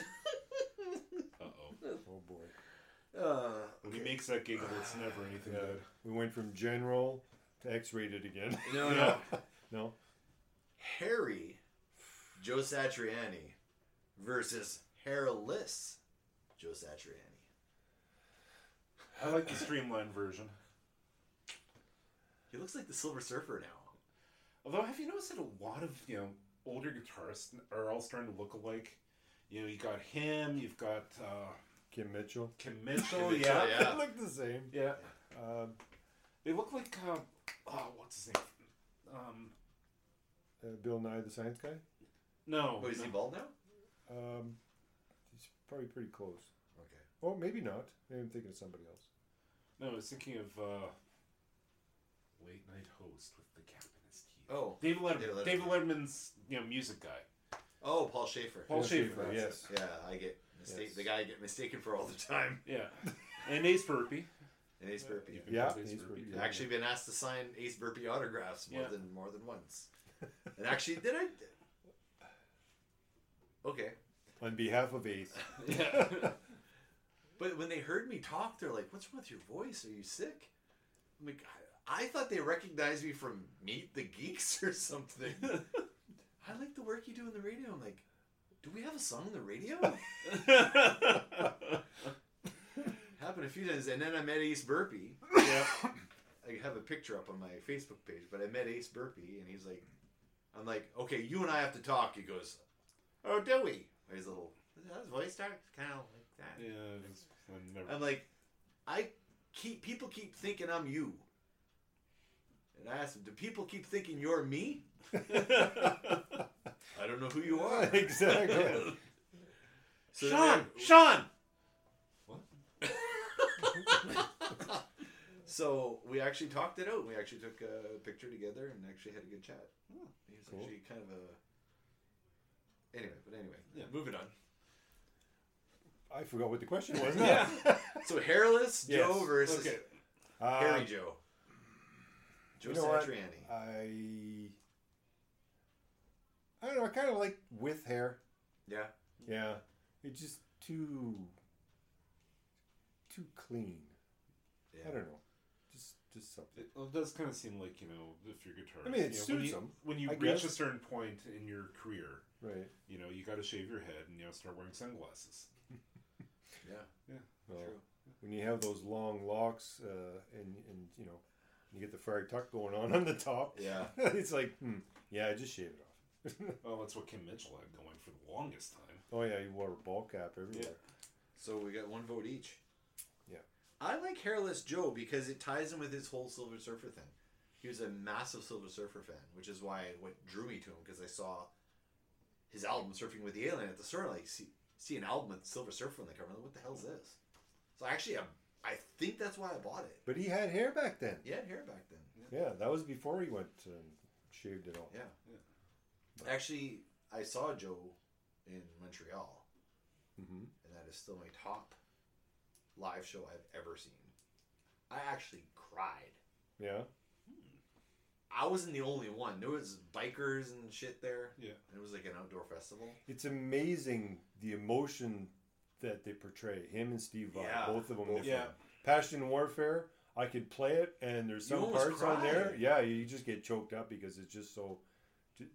oh. Oh boy. Uh, When he makes that giggle, it's never anything good. We went from general to X-rated again. no, no. No. Harry, Joe Satriani versus hairless Joe Satriani. I like the streamlined version. He looks like the Silver Surfer now. Although, have you noticed that a lot of you know older guitarists are all starting to look alike? You know, you got him. You've got uh, Kim Mitchell. Kim Mitchell. Kim Mitchell, yeah, yeah. They look the same. yeah. Um, They look like uh, oh, what's his name? Um, uh, Bill Nye the Science Guy. no, Oh, is no. he bald now? Um, he's probably pretty close. Okay. Oh, maybe not. Maybe I'm thinking of somebody else. No, I was thinking of uh, late night host with the cap in his teeth. Oh. David Letterman. David Letterman. David Letterman's you know music guy. Oh, Paul Shaffer. Paul Bill Shaffer, yes. Yeah, I get mistake. Yes. The guy I get mistaken for all the time. Yeah, and Ace Burpee. And Ace Burpee. You've Yeah, Ace Ace Burpee. Burpee, I've actually been asked to sign Ace Burpee autographs more Yeah. than more than once. And actually, did I? Okay, On behalf of Ace. Yeah. But when they heard me talk, they're like, "What's wrong with your voice? Are you sick?" I'm like, I, I thought they recognized me from Meet the Geeks or something. I like the work you do on the radio. I'm like, do we have a song on the radio? Happened a few times, and then I met Ace Burpee. yeah. I have a picture up on my Facebook page, but I met Ace Burpee, and he's like, I'm like, okay, you and I have to talk. He goes, oh, do we? His little, his voice starts kind of like that. Yeah, it's- never- I'm like, I keep, people keep thinking I'm you. And I asked him, do people keep thinking you're me? I don't know who you are. exactly. So Sean, Sean. What? so we actually talked it out. We actually took a picture together and actually had a good chat. Hmm. he was cool. actually kind of a. Anyway, but anyway, Yeah. moving on. I forgot what the question was. now. Yeah. So hairless Yes. Joe versus Okay. Uh, hairy Joe. Joe you know what? Satriani. I. I don't know. I kind of like with hair. Yeah. Yeah, it's just too. Too clean. Yeah. I don't know. Just, just something. It, well, it does kind of seem like you know if you're guitar. I mean, it you know, suits when you, 'em, when you I reach guess. a certain point in your career. Right. You know, you got to shave your head and you know start wearing sunglasses. Yeah. Well, True. when you have those long locks uh, and and you know you get the frag tuck going on on the top, Yeah. it's like, hmm, yeah, I just shave it off. Well, that's what Kim Mitchell had going for the longest time. oh yeah, you wore a ball cap everywhere. Yeah. So we got one vote each. Yeah. I like hairless Joe because it ties in with his whole Silver Surfer thing. He was a massive Silver Surfer fan, which is why what drew me to him because I saw his album Surfing with the Alien at the store. Like, see, see an album with Silver Surfer on the cover. I'm like, what the hell's this? So actually, I, I think that's why I bought it. But he had hair back then. He had hair back then. Yeah, that was before he went and shaved it all. Yeah. Actually, I saw Joe in Montreal, hmm and that is still my top live show I've ever seen. I actually cried. Yeah. I wasn't the only one. There was bikers and shit there. Yeah. And it was like an outdoor festival. It's amazing the emotion that they portray. Him and Steve Vai, Yeah, both of them. both they- of them. Passion Warfare. I could play it, and there's some almost parts on there. Yeah, you just get choked up because it's just so.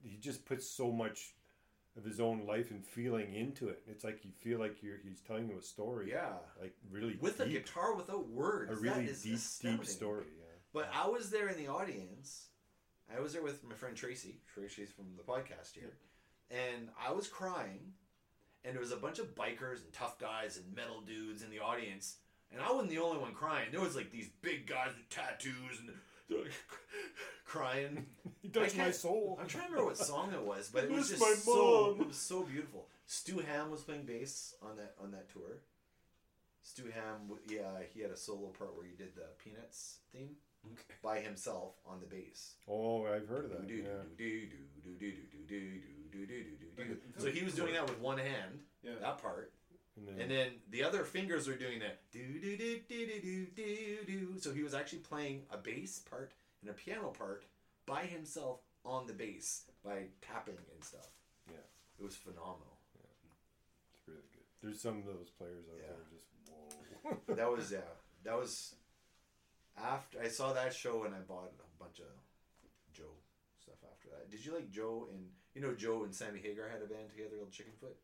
He just puts so much of his own life and feeling into it. It's like you feel like you're he's telling you a story. Yeah. like really With a guitar without words. a really is deep, astounding. deep story. Yeah. But I was there in the audience. I was there with my friend Tracy. Tracy's from the podcast here. And I was crying. And there was a bunch of bikers and tough guys and metal dudes in the audience. And I wasn't the only one crying. There was like these big guys with tattoos and crying. He touched my soul. I'm trying to remember what song it was, but it was just my so it was so beautiful. Stu Hamm was playing bass on that on that tour. Stu Hamm, yeah, he had a solo part where he did the Peanuts theme. By himself on the bass. Oh, I've heard of that. Yeah. So he was doing that with one hand, Yeah. that part, And then, and then the other fingers were doing that. Do do do do do do do do. So he was actually playing a bass part and a piano part by himself on the bass by tapping and stuff. Yeah. it was phenomenal. Yeah. it's really good. There's some of those players out Yeah. there just whoa. That was yeah, that was after I saw that show and I bought a bunch of Joe stuff after that. Did you like Joe and you know Joe and Sammy Hagar had a band together called Chickenfoot?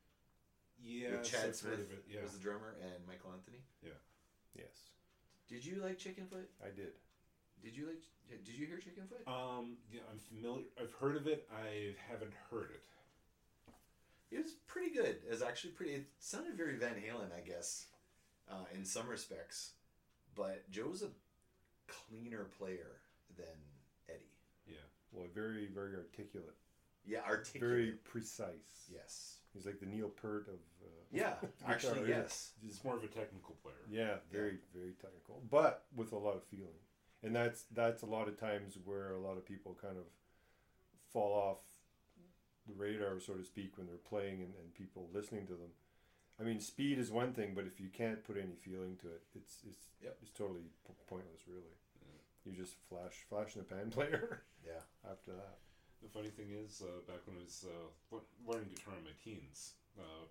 Yeah. with Chad Smith it, Yeah. was the drummer and Michael Anthony. Yeah. Yes, Did you like Chickenfoot? I did. Did you like? Did you hear Chickenfoot? Um, yeah, I'm familiar. I've heard of it. I haven't heard it. It was pretty good. It was actually pretty. It sounded very Van Halen, I guess, uh, in some respects. But Joe's a cleaner player than Eddie. Yeah. Well, very, very articulate. Yeah, articulate. Very precise. Yes. He's like the Neil Peart of. Uh, Yeah, actually, guitar, yes. He's more of a technical player. Yeah, very, very technical, but with a lot of feeling, and that's that's a lot of times where a lot of people kind of fall off the radar, so to speak, when they're playing and, and people listening to them. I mean, speed is one thing, but if you can't put any feeling to it, it's it's Yep. it's totally p- pointless, really. You just flash flash in the pan player Yeah. after that. The funny thing is, uh, back when I was uh, learning guitar in my teens, uh,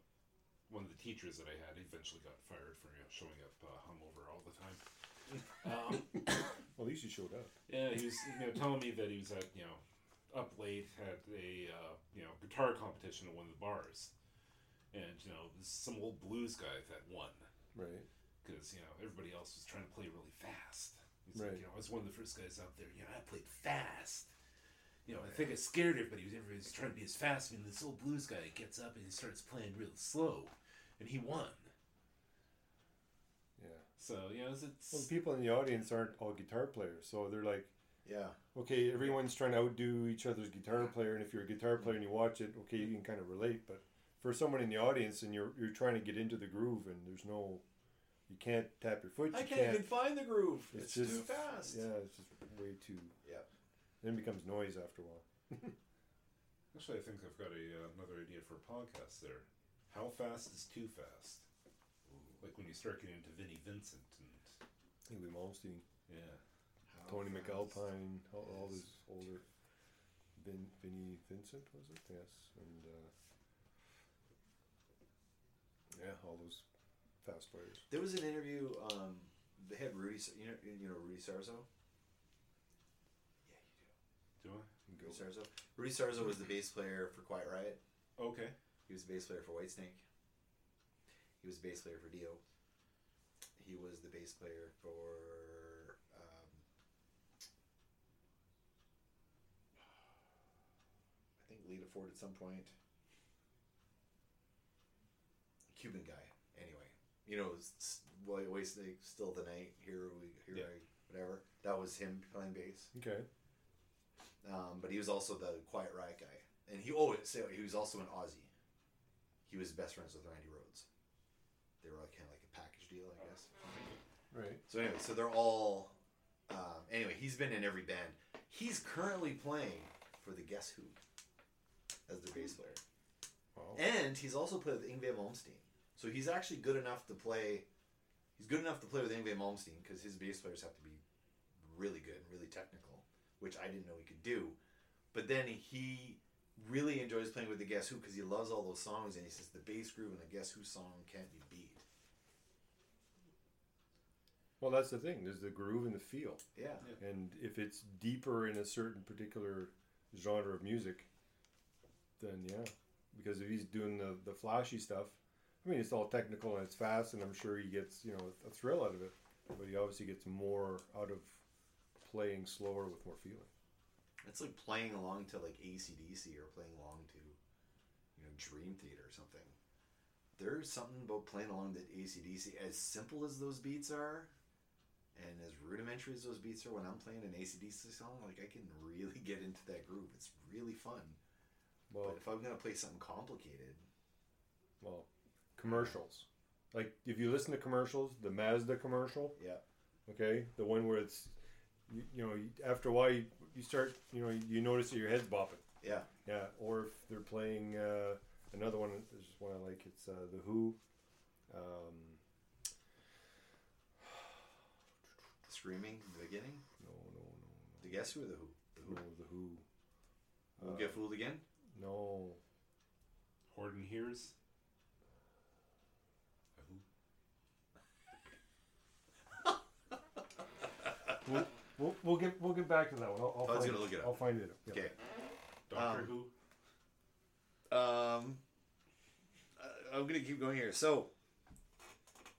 one of the teachers that I had eventually got fired for you know, showing up uh, hungover all the time. Um, Well, at least you showed up. yeah, he was you know telling me that he was at you know up late at a uh, you know guitar competition at one of the bars, and you know this some old blues guy that won Right. because you know everybody else was trying to play really fast. He's Right. like, you know, I was one of the first guys out there. You know, I played fast. You know, I think I scared everybody. Everybody's trying to be as fast. And this old blues guy gets up and he starts playing real slow, and he won. Yeah. So you know, it's, it's Well, people in the audience aren't all guitar players, so they're like, Yeah. okay, everyone's trying to outdo each other's guitar player, and if you're a guitar player and you watch it, okay, you can kind of relate. But for someone in the audience and you're you're trying to get into the groove, and there's no, you can't tap your foot. You I can't, even find the groove. It's, just too fast. Yeah, it's just way too. Yeah. Then it becomes noise after a while. actually I think I've got a uh, another idea for a podcast there. How fast is too fast? Like when you start getting into Vinnie Vincent and Louis Malmsteen, yeah, How Tony? MacAlpine, all, all Yes. those older. Vin, Vinnie Vincent was it? Yes, and uh, yeah, all those fast players. There was an interview. Um, they had Rudy. You know, you know Rudy Sarzo. Yeah, you do. do I? Go. Rudy Sarzo. Rudy Sarzo was the bass player for Quiet Riot. Okay. He was the bass player for Whitesnake. He was the bass player for Dio. He was the bass player for. Um, I think Lita Ford at some point. Cuban guy, anyway. You know, s- Wh- Still the Night, Here We, Here Yeah. I, whatever. That was him playing bass. Okay. Um, but he was also the Quiet Riot guy, and he oh, so he was also an Aussie. He was best friends with Randy Rhoads. They were like kind of like a package deal, I guess. Right. So anyway, so they're all. Um, anyway, he's been in every band. He's currently playing for the Guess Who as their bass player, Wow. and he's also played with Yngwie Malmsteen. So he's actually good enough to play. He's good enough to play with Yngwie Malmsteen because his bass players have to be really good and really technical, which I didn't know he could do. But then he really enjoys playing with the Guess Who because he loves all those songs, and he says the bass groove in a Guess Who song can't be beat. Well, that's the thing. There's the groove and the feel, Yeah, and if it's deeper in a certain particular genre of music, then yeah, because if he's doing the the flashy stuff, I mean, it's all technical and it's fast, and I'm sure he gets you know a thrill out of it, but he obviously gets more out of playing slower with more feeling. it's like playing along to like ACDC or playing along to, you know, Dream Theater or something. There's something about playing along to ACDC, as simple as those beats are, and as rudimentary as those beats are when I'm playing an ACDC song, like I can really get into that groove. It's really fun. Well, But if I'm gonna play something complicated, well, commercials. Like if you listen to commercials, the Mazda commercial, yeah, okay, the one where it's, you, you know, after a while you, you start, you know, you notice that your head's bopping. yeah, Yeah, or if they're playing uh, another one, there's one I like. It's uh, the Who. Um, screaming in the beginning. no, no, no. no. The Guess Who or the Who? The Who. no, the Who. We'll Uh, get fooled again. No, Horton hears. We'll, we'll, we'll get we'll get back to that one. I'll, I'll Todd's find gonna look it up. I'll find it. Yeah. Okay. Doctor Um, Who. Um, uh, I'm gonna keep going here. So,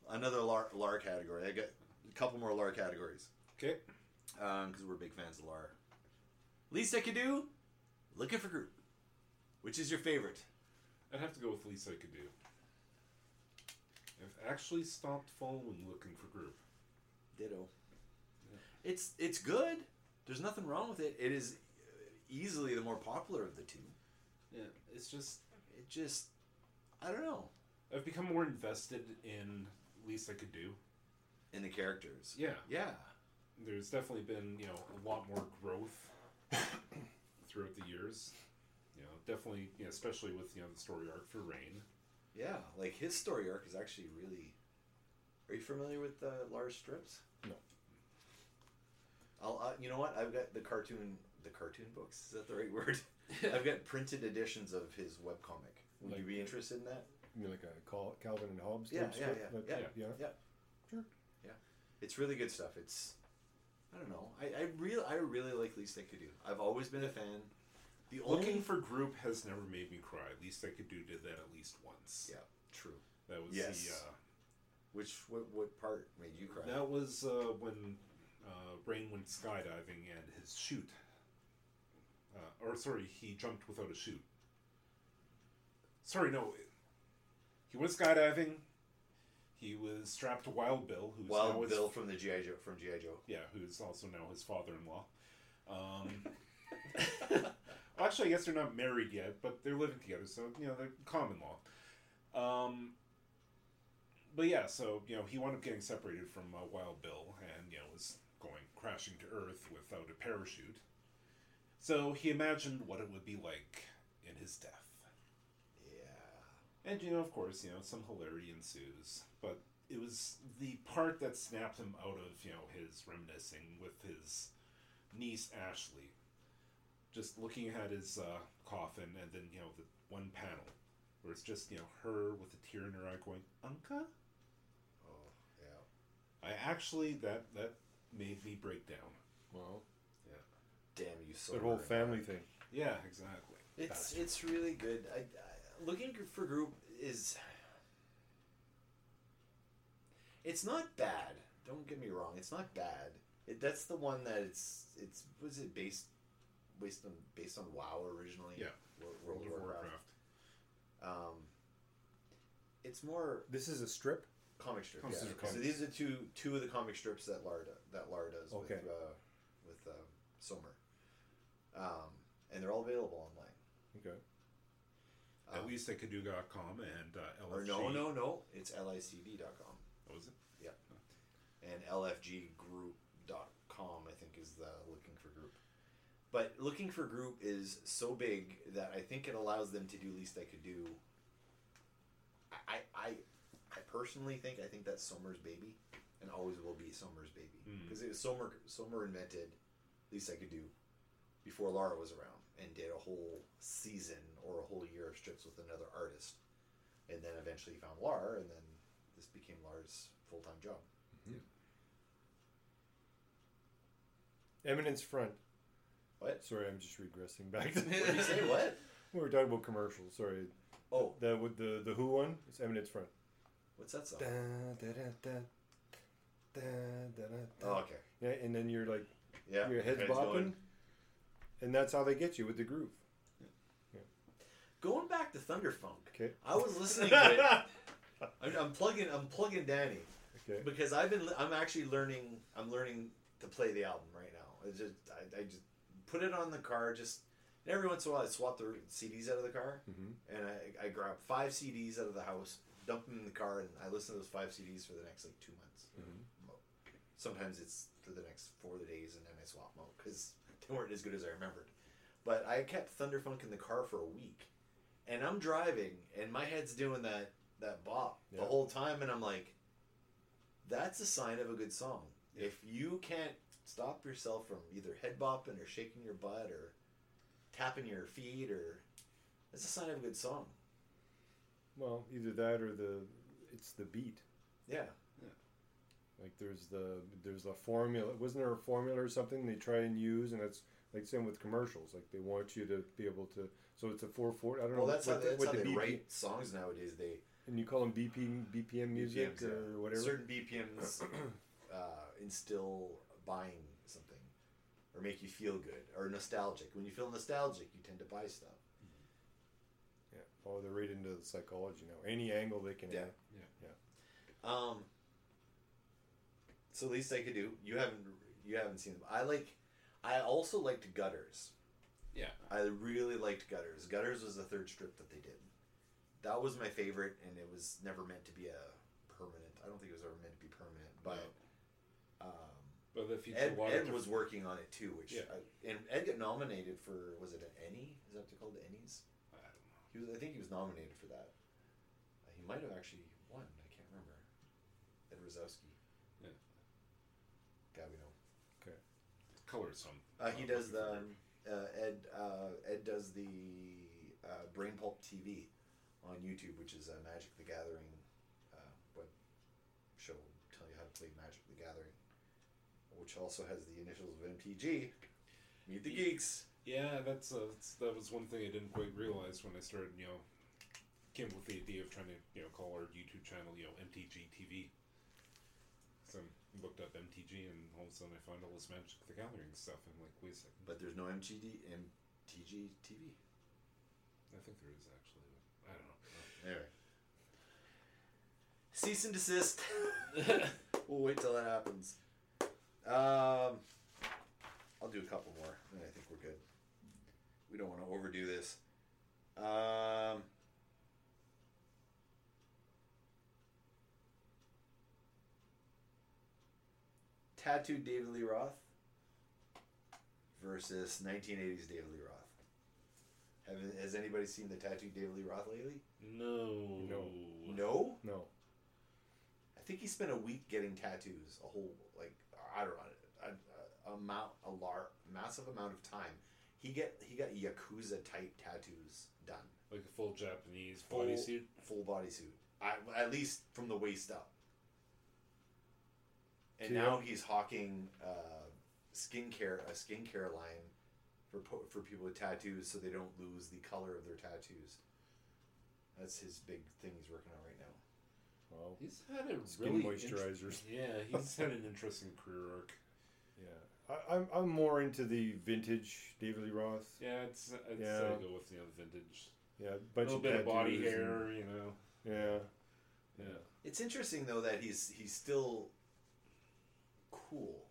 another LAR, LAR category. I got a couple more LAR categories. Okay. because we're big fans of Lar. Least I could do, looking for group. Which is your favorite? I'd have to go with least I could do. I've actually stopped following looking for group. Ditto. It's it's good. There's nothing wrong with it. It is easily the more popular of the two. Yeah, it's just It just, I don't know, I've become more invested in least I could do. in the characters. Yeah, Yeah. there's definitely been you know a lot more growth throughout the years. You know, definitely, you know, especially with you know the story arc for Rain. Yeah, like his story arc is actually really. Are you familiar with uh, Lars strips? No. I'll. Uh, you know what? I've got the cartoon. The cartoon books. Is that the right word? I've got printed editions of his webcomic. Would you be interested in that? You mean like a Cal- Calvin and Hobbes? Yeah, type yeah, stuff? yeah, yeah, yeah. yeah. Sure. Yeah, it's really good stuff. It's. I don't know. I, I really I really like Least I Could Do. I've always been a fan. The only Looking for group has never made me cry. At least I could do did that at least once. yeah, true. That was Yes. the. Uh, Which what, what part made you cry? That was uh, when uh, Rain went skydiving and his chute. Uh, or sorry, he jumped without a chute. Sorry, no. He went skydiving. He was strapped to Wild Bill, who's now Wild his, Bill from the GI Joe from GI Joe. yeah, who's also now his father-in-law. Um, actually, I guess they're not married yet, but they're living together, so you know they're common law. Um, but yeah, so you know he wound up getting separated from uh, Wild Bill, and you know was crashing to Earth without a parachute. So he imagined what it would be like in his death. Yeah. And you know, of course, you know, some hilarity ensues. But it was the part that snapped him out of, you know, his reminiscing with his niece Ashley. Just looking at his uh, coffin and then, you know, the one panel where it's just, you know, her with a tear in her eye going, Unca? Oh, yeah. I actually, that, that made me break down. Well, yeah. Damn you, so. that whole family thing. Yeah, exactly. It's it's really good. I, I looking for group is. It's not bad. Don't get me wrong. It's not bad. It, that's the one that it's it's was it based based on based on WoW originally. Yeah. World, World of Warcraft. Um, it's more This is a strip. Comic strip. Comic yeah. strip, So these are two two of the comic strips that Lara that Lar does Okay. with uh, with uh, Sohmer, um, and they're all available online. Okay. At Um, least I could do.com and uh, LFG. or no, no, no. It's licd.com What was it? Yeah. And lfggroup.com. I think is the looking for group. But looking for group is so big that I think it allows them to do least I could do. I I I personally think I think that's Sohmer's baby, and always will be Sohmer's baby Mm. because it was Sohmer Sohmer invented least I could do before Lara was around and did a whole season or a whole year of strips with another artist, and then eventually found Lara, and then this became Lara's full time job. Eminence Front. What? Sorry, I'm just regressing back. To What did you say? What? we were talking about commercials. Sorry. Oh, The with the the Who one. It's Eminence Front. What's that song? Da, da, da, da, da, da, da, Oh, okay. Yeah, and then you're like Yeah. your head's head's bopping, going. and that's how they get you with the groove. Going back to Thunderfunk, Okay. I was listening to it. I'm, I'm plugging. I'm plugging Danny Okay. because I've been. I'm actually learning. I'm learning to play the album right now. It's just. I, I just put it on the car. Just and every once in a while, I swap the CDs out of the car, hmm and I, I grab five CDs out of the house, dump them in the car, and I listen to those five CDs for the next like two months. Mhm. Sometimes it's for the next four days, and then I swap them out because they weren't as good as I remembered. But I kept Thunderfunk in the car for a week, and I'm driving, and my head's doing that that bop the whole time, and I'm like, that's a sign of a good song. If you can't stop yourself from either head bopping or shaking your butt or tapping your feet, or that's a sign of a good song. Well, either that or the it's the beat. Yeah. Like there's the there's a formula. Wasn't there a formula or something they try and use, and it's like same with commercials. Like they want you to be able to. So it's a four four. I don't know Well, that's what, how, the, that's what how the they BP write songs nowadays. They and you call them BP BPM music BPMs, or whatever. Certain BPMs uh, instill buying something. or make you feel good or nostalgic. When you feel nostalgic, you tend to buy stuff. Yeah. Oh, they're right into the psychology now. Any angle they can. Yeah. Yeah. Um. So at least I could do. You haven't you haven't seen them. I like. I also liked Gutters. Yeah. I really liked Gutters. Gutters was the third strip that they did. That was my favorite, and it was never meant to be a permanent. I don't think it was ever meant to be permanent, but. Um, But the future Ed, water Ed was working on it too, which Yeah. I, and Ed got nominated for was it an Emmy? Is that what they're called, Emmys? I. He was, I think he was nominated for that. Uh, he might have actually won. I can't remember. Ed Rozowski. Yeah. God, we know. Okay. Color some. Uh, he Uh, does the uh, Ed. Uh, Ed does the uh, Brain Pulp TV on YouTube, which is a Magic the Gathering uh, web show. Tell you how to play Magic the Gathering, which also has the initials of MTG. Meet the Geeks. Yeah, that's, uh, that's that was one thing I didn't quite realize when I started. You know, came up with the idea of trying to you know call our YouTube channel you know MTG TV. So I looked up MTG and all of a sudden I found all this Magic the Gathering stuff. I'm like, wait a second. But there's no MGD MTG TV. I think there is actually. But I don't know. Anyway. Cease and desist. we'll wait till that happens. Um, I'll do a couple more, and I think. We don't want to overdo this. Um, tattooed David Lee Roth versus 1980s David Lee Roth. Have, has anybody seen the tattooed David Lee Roth lately? No. No. No. No. I think he spent a week getting tattoos. A whole like I don't know, a, a amount, a lar massive amount of time. He get he got yakuza type tattoos done, Like a full Japanese Full- bodysuit. full bodysuit. I, at least from the waist up. And See, now he's hawking uh, skincare a skincare line for po- for people with tattoos, so they don't lose the color of their tattoos. That's his big thing he's working on right now. Well, He's had a Skin really moisturizers. int- yeah, he's had an interesting career arc. Yeah. I, I'm, I'm more into the vintage David Lee Roth. Yeah, it's I'd Yeah. Uh, say go with you know the vintage. Yeah. A Bunch little bit of body tattoos hair, you know. yeah. Yeah. It's interesting though that he's he's still cool.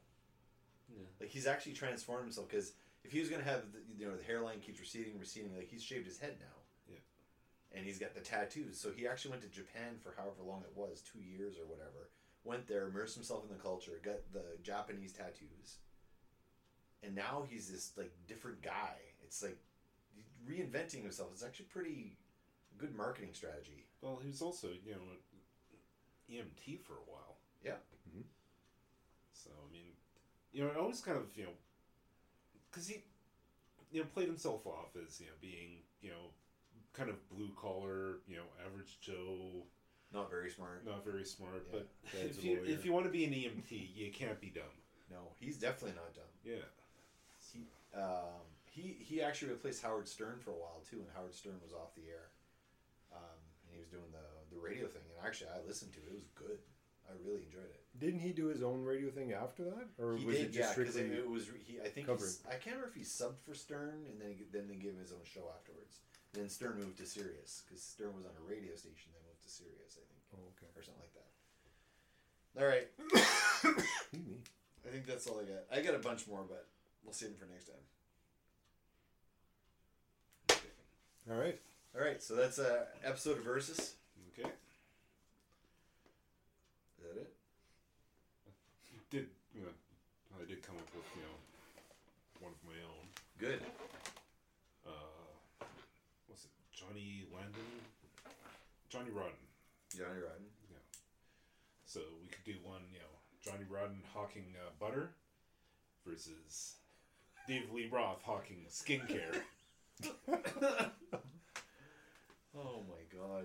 Yeah. Like he's actually transformed himself because if he was gonna have the, you know the hairline keeps receding, receding, like he's shaved his head now. Yeah. And he's got the tattoos. So he actually went to Japan for however long it was, two years or whatever. Went there, immersed himself in the culture, got the Japanese tattoos, and now he's this like different guy. It's like reinventing himself. It's actually pretty good marketing strategy. Well, he was also you know EMT for a while. Yeah. Mhm. So I mean, you know, I always kind of you know, because he, you know, played himself off as you know being you know, kind of blue collar, you know, average Joe, Not very smart. not very smart. Yeah, but if you if you want to be an EMT, you can't be dumb. No, he's definitely not dumb. Yeah. He, um, he he actually replaced Howard Stern for a while too, when Howard Stern was off the air, um, and he was doing the the radio thing. And actually, I listened to it; it was good. I really enjoyed it. Didn't he do his own radio thing after that, or he was did, it yeah, just because strictly? it, it was he. I think he's, I can't remember if he subbed for Stern, and then he, then they gave him his own show afterwards. Then Stern moved to Sirius because Stern was on a radio station. They moved to Sirius, I think, oh, okay. or something like that. All right, I think that's all I got. I got a bunch more, but we'll save them for next time. All right. All right, so that's a episode of Versus. Okay. Is that it? Did you know? I did come up with you know one of my own. Good. Uh, what's it? Johnny Landon. Johnny Rotten. Johnny Rotten. Yeah. So we could do one, you know, Johnny Rotten hawking uh, butter versus Dave Lee Roth hawking skincare. Oh my god.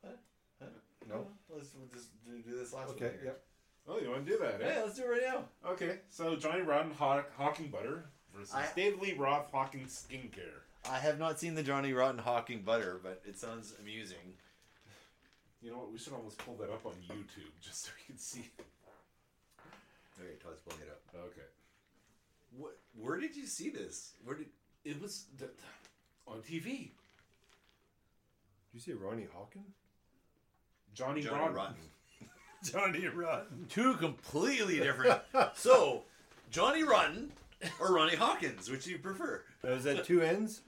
What? Huh? No. Let's we'll just do, do this last Okay. one. here. Yep. oh, you want to do that? Yeah, Eh? let's do it right now. Okay. So Johnny Rotten haw- hawking butter versus I- Dave Lee Roth hawking skincare. I have not seen the Johnny Rotten hawking butter, but it sounds amusing. You know what? We should almost pull that up on YouTube just so we can see. Okay, Todd's pulling it up. Okay. What? Where did you see this? Where did? It was th- on TV. Did you see Ronnie Hawkin? Johnny, Johnny Rotten. Rotten. Johnny Rotten. Two completely different. so, Johnny Rotten or Ronnie Hawkins, which do you prefer? Now, is that two ends?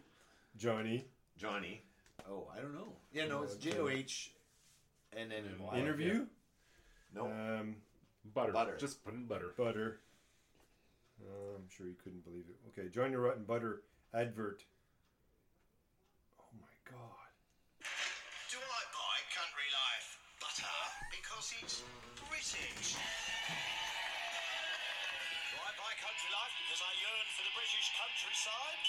Johnny. Johnny. Oh, I don't know. Yeah, no, it's Okay. J O H, and then Y. Interview? No. Um, Butter. Butter. Just put in butter. butter. Uh, I'm sure you couldn't believe it. Okay, Johnny Rotten butter advert. Oh my god. Do I buy Country Life butter because it's British? Do I buy Country Life because I yearn for the British countryside?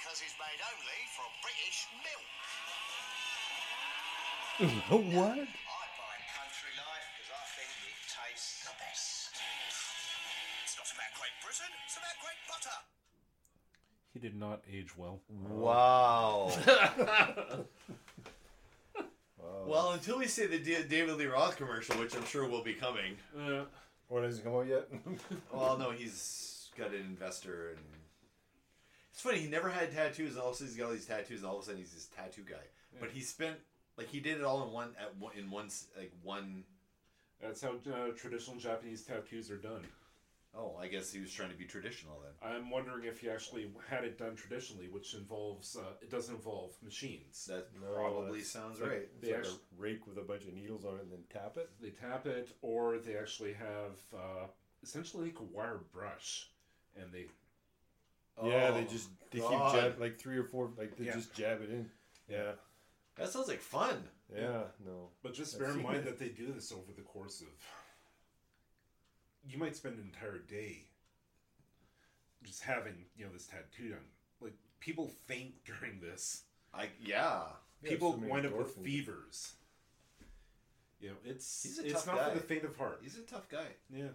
Because it's made only from British milk? what? I buy Country Life because I think it tastes the best. It's not about Great Britain, it's about great butter. He did not age well. Wow. well, until we see the D- David Lee Roth commercial, which I'm sure will be coming. Uh, What hasn't come out yet? Well, no, he's got an investor, and it's funny. He never had tattoos, and all of a sudden he's got all these tattoos, and all of a sudden he's this tattoo guy. But he spent like he did it all in one at one in one like one that's how uh, traditional Japanese tattoos are done. Oh, I guess he was trying to be traditional then. I'm wondering if he actually had it done traditionally, which involves uh, it doesn't involve machines. That No, probably that's- sounds like- right. It's They like actu- a rake with a bunch of needles on it and then tap it. They tap it, or they actually have uh, essentially like a wire brush, and they yeah, they Oh, just they God. keep jab like three or four like they Yeah. just jab it in. Yeah, That sounds like fun. yeah, no. But just I've bear in mind it. that they do this over the course of. You might spend an entire day just having you know this tattoo done. Like people faint during this. I yeah. Yeah, people so many wind up with endorphins. fevers. You know, it's He's a it's tough not guy. for the faint of heart. He's a tough guy. Yeah.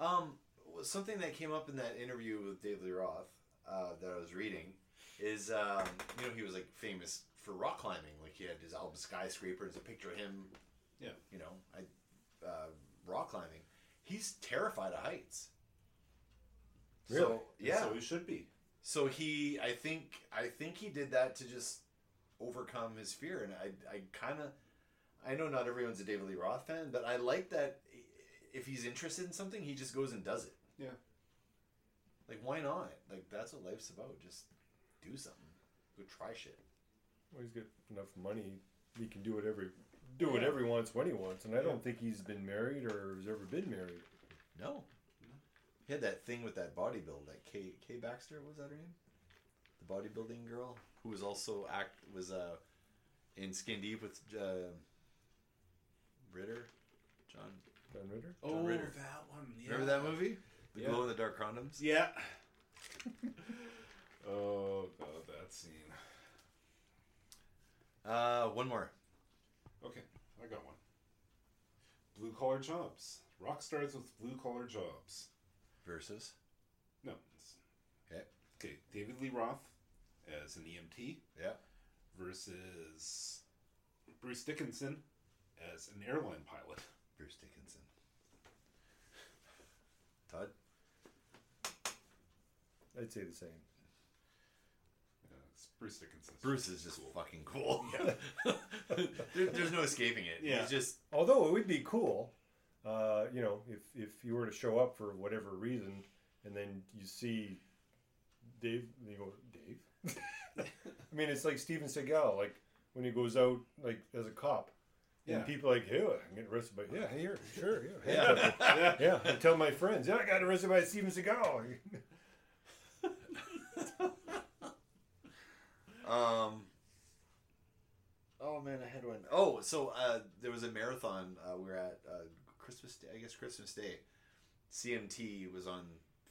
Um, something that came up in that interview with David Lee Roth uh, that I was reading is, um, you know, he was like famous for rock climbing. Like he had his album Skyscraper. There's a picture of him. Yeah. You know, I, uh, rock climbing. He's terrified of heights. Really? So yeah. So he should be. So he, I think, I think he did that to just overcome his fear, and I, I kind of, I know not everyone's a David Lee Roth fan, but I like that. If he's interested in something, he just goes and does it. Yeah. Like, why not? Like, that's what life's about. Just do something. Go try shit. Well, he's got enough money. He can do whatever do whatever he wants when he wants, and I don't think he's been married or has ever been married. No. He had that thing with that bodybuild, that Kay Kay Baxter, what was that her name? The bodybuilding girl who was also act was uh in Skin Deep with uh, Ritter, John. John Ritter. oh, Ritter. that one. Yeah. Remember that movie? The Yeah. glow in the dark condoms. Yeah. oh god, that scene. Uh, one more. Okay, I got one. Blue collar jobs. Rock stars with blue collar jobs. Versus. No. Okay. Okay, David Lee Roth as an EMT Yeah. versus Bruce Dickinson as an airline pilot. Bruce Dickinson. Todd. I'd say the same. Uh, it's Bruce Dickinson. Bruce is just fucking cool. there, there's no escaping it. Yeah. He's just Although it would be cool, uh, you know, if if you were to show up for whatever reason, and then you see Dave, you go, Dave. I mean, it's like Steven Seagal, like when he goes out like as a cop. Yeah. And people are like, hey, I'm getting arrested by, yeah, here, sure, yeah. yeah. yeah. Yeah, I tell my friends, yeah, I got arrested by Steven Seagal. Um. Oh man, I had one. Oh, so uh, there was a marathon. Uh, we were at uh, Christmas Day. I guess Christmas Day. CMT was on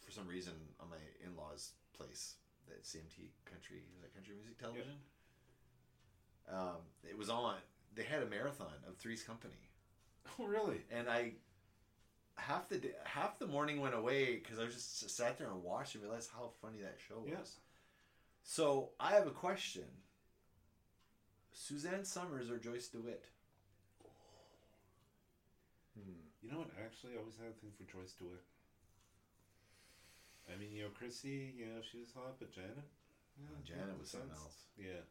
for some reason on my in-laws' place. That CMT country, is that country music television. Um, it was on. They had a marathon of Three's Company, Oh, really? and I half the day, half the morning went away because I was just sat there and watched and realized how funny that show was. Yes. So I have a question. Suzanne Somers or Joyce DeWitt? Hmm. You know what? Actually, I always had a thing for Joyce DeWitt. I mean, you know, Chrissy, you know, she was hot, but Janet. Yeah, uh, Janet yeah, was something else. Yeah.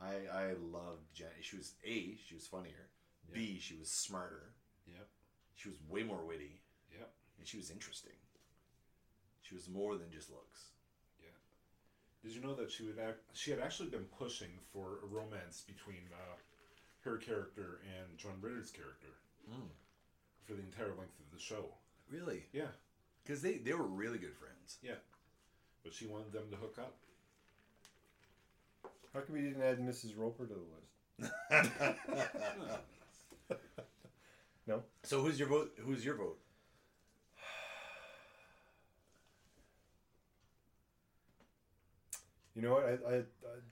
I I loved Janet. She was a she was funnier. B she was smarter. Yep. She was way more witty, Yep. and she was interesting. She was more than just looks. Yeah. Did you know that she would act? She had actually been pushing for a romance between uh, her character and John Ritter's character Mm. for the entire length of the show. Really? Yeah. Because they they were really good friends. Yeah. But she wanted them to hook up. How come you didn't add Mrs. Roper to the list? No. So who's your vote? Who's your vote? You know what? I, I, uh,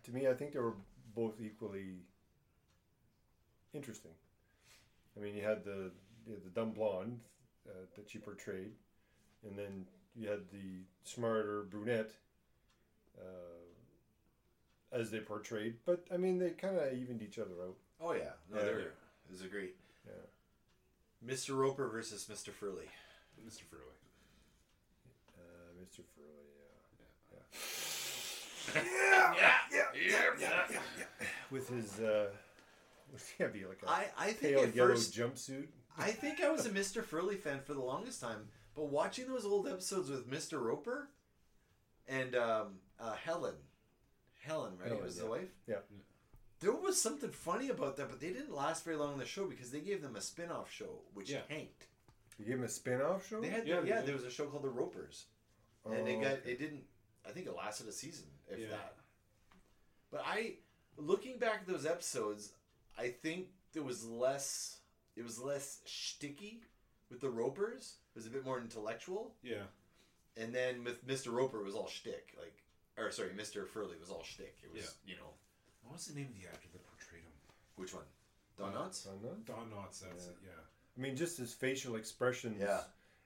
to me, I think they were both equally interesting. I mean, you had the you had the dumb blonde uh, that she portrayed, and then you had the smarter brunette uh, as they portrayed. But I mean, they kind of evened each other out. Oh yeah, no, Yeah. they were. It was a great. Yeah. Mr. Roper versus Mr. Furley. Mr. Furley. Uh, Mr. Furley, yeah. Yeah yeah, yeah, yeah, yeah, yeah. with his, uh, what's he be like a I I think pale yellow first jumpsuit? I think I was a Mr. Furley fan for the longest time, but watching those old episodes with Mr. Roper and um, uh, Helen, Helen, right, Helen, was yeah. the wife. Yeah. There was something funny about that, but they didn't last very long in the show because they gave them a spin-off show, which Yeah. tanked. You gave him a spin-off show? They had, Yeah, yeah, they yeah there was a show called The Ropers, and Oh, it got okay. it didn't. I think it lasted a season, if Yeah. that. But I, looking back at those episodes, I think there was less. It was less shticky with the Ropers. It was a bit more intellectual, Yeah. and then with Mister Roper, it was all shtick. Like, or sorry, Mister Furley was all shtick. It was, Yeah. you know, What was the name of the actor that portrayed him? which one? Don Knotts? I know. Don Knotts. That's Yeah. it. Yeah. I mean, just his facial expressions Yeah.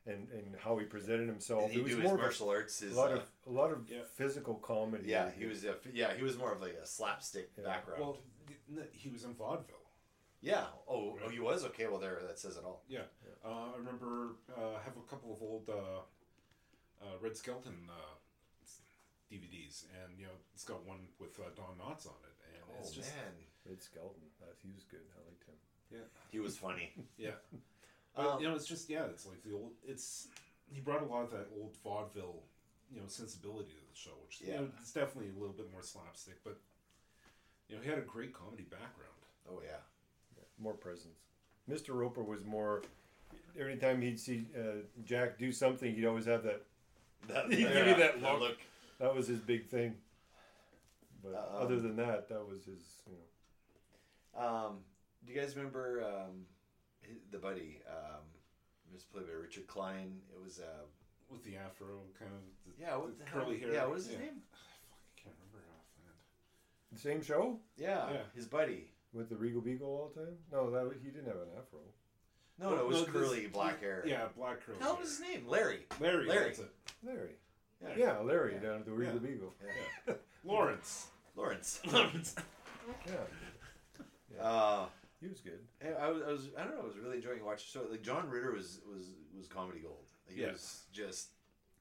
And, and how he presented himself. And he it was do his more of martial arts. a, His, a lot uh, of a lot of Yeah. physical comedy. yeah, he was. A, yeah, he was more of like a slapstick Yeah. background. Well, he was in vaudeville. yeah. Oh, oh, he was okay. Well, there, that says it all. Yeah. Uh, I remember uh, I have a couple of old uh, uh, Red Skelton uh, DVDs, and you know it's got one with uh, Don Knotts on it, and Oh it's just man, Red Skelton. Uh, he was good. I liked him. yeah, he was funny. yeah. But Um, you know, it's just yeah, it's like the old. It's he brought a lot of that old vaudeville, you know, sensibility to the show, which you Yeah. know it's definitely a little bit more slapstick, but you know he had a great comedy background. Oh yeah. More presence. Mr. Roper was more. Every time he'd see uh, Jack do something, he'd always have that. That, He gave you that look. That was his big thing. But Um, other than that, that was his. You know, Um, do you guys remember um, hi- the buddy? Um, it was played by Richard Kline. It was uh, With the afro kind of the, yeah, what the the curly hell? hair. Yeah, what is his yeah. name? I can't remember offhand. the same show Yeah, Yeah. his buddy. with the Regal Beagle all the time. No, that he didn't have an afro. No, no, it was No, this- curly black hair. Yeah, black curly. Hell hair. was his name? Larry. Larry. Larry. Larry. Yeah. Yeah, Larry Yeah. down at the Regal Yeah. Beagle. Yeah. Lawrence. Lawrence. Lawrence. Yeah, Uh, he was good. I, I was, I was, I don't know, I was really enjoying watching. So like John Ritter was was was comedy gold. Like, he Yes. was just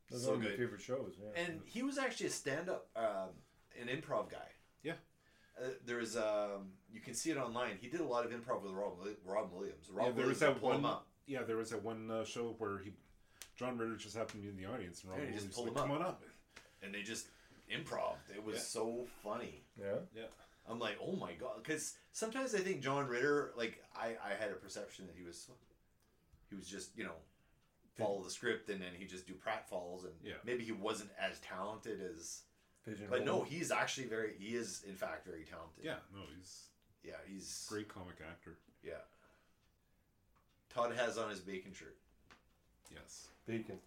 That's so one of my good. favorite shows. Yeah. And he was actually a stand-up, um, an improv guy. Yeah. Uh, there's um, you can see it online. He did a lot of improv with Rob, Rob Williams. Rob Yeah, there Williams was would that pull him one. up. Yeah, there was that one uh, show where he, John Ritter just happened to be in the audience, and Rob Yeah, he just Williams pulled like, him "Come on up." and they just improv. It was Yeah. so funny. yeah. Yeah. I'm like, oh my god, because sometimes I think John Ritter, like I, I had a perception that he was, he was just you know, follow the script and then he just do pratfalls and Yeah. maybe he wasn't as talented as, Pigeonhole. but no, he's actually very, he is in fact very talented. Yeah. No, he's yeah, he's great comic actor. Yeah. Todd has on his bacon shirt. Yes. bacon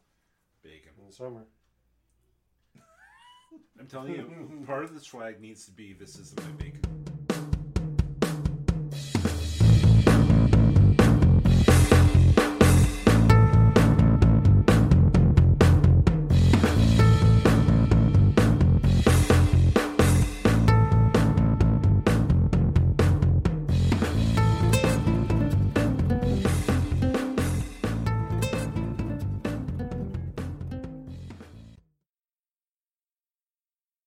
Bacon. in the summer. I'm telling you, part of the swag needs to be this is my bacon.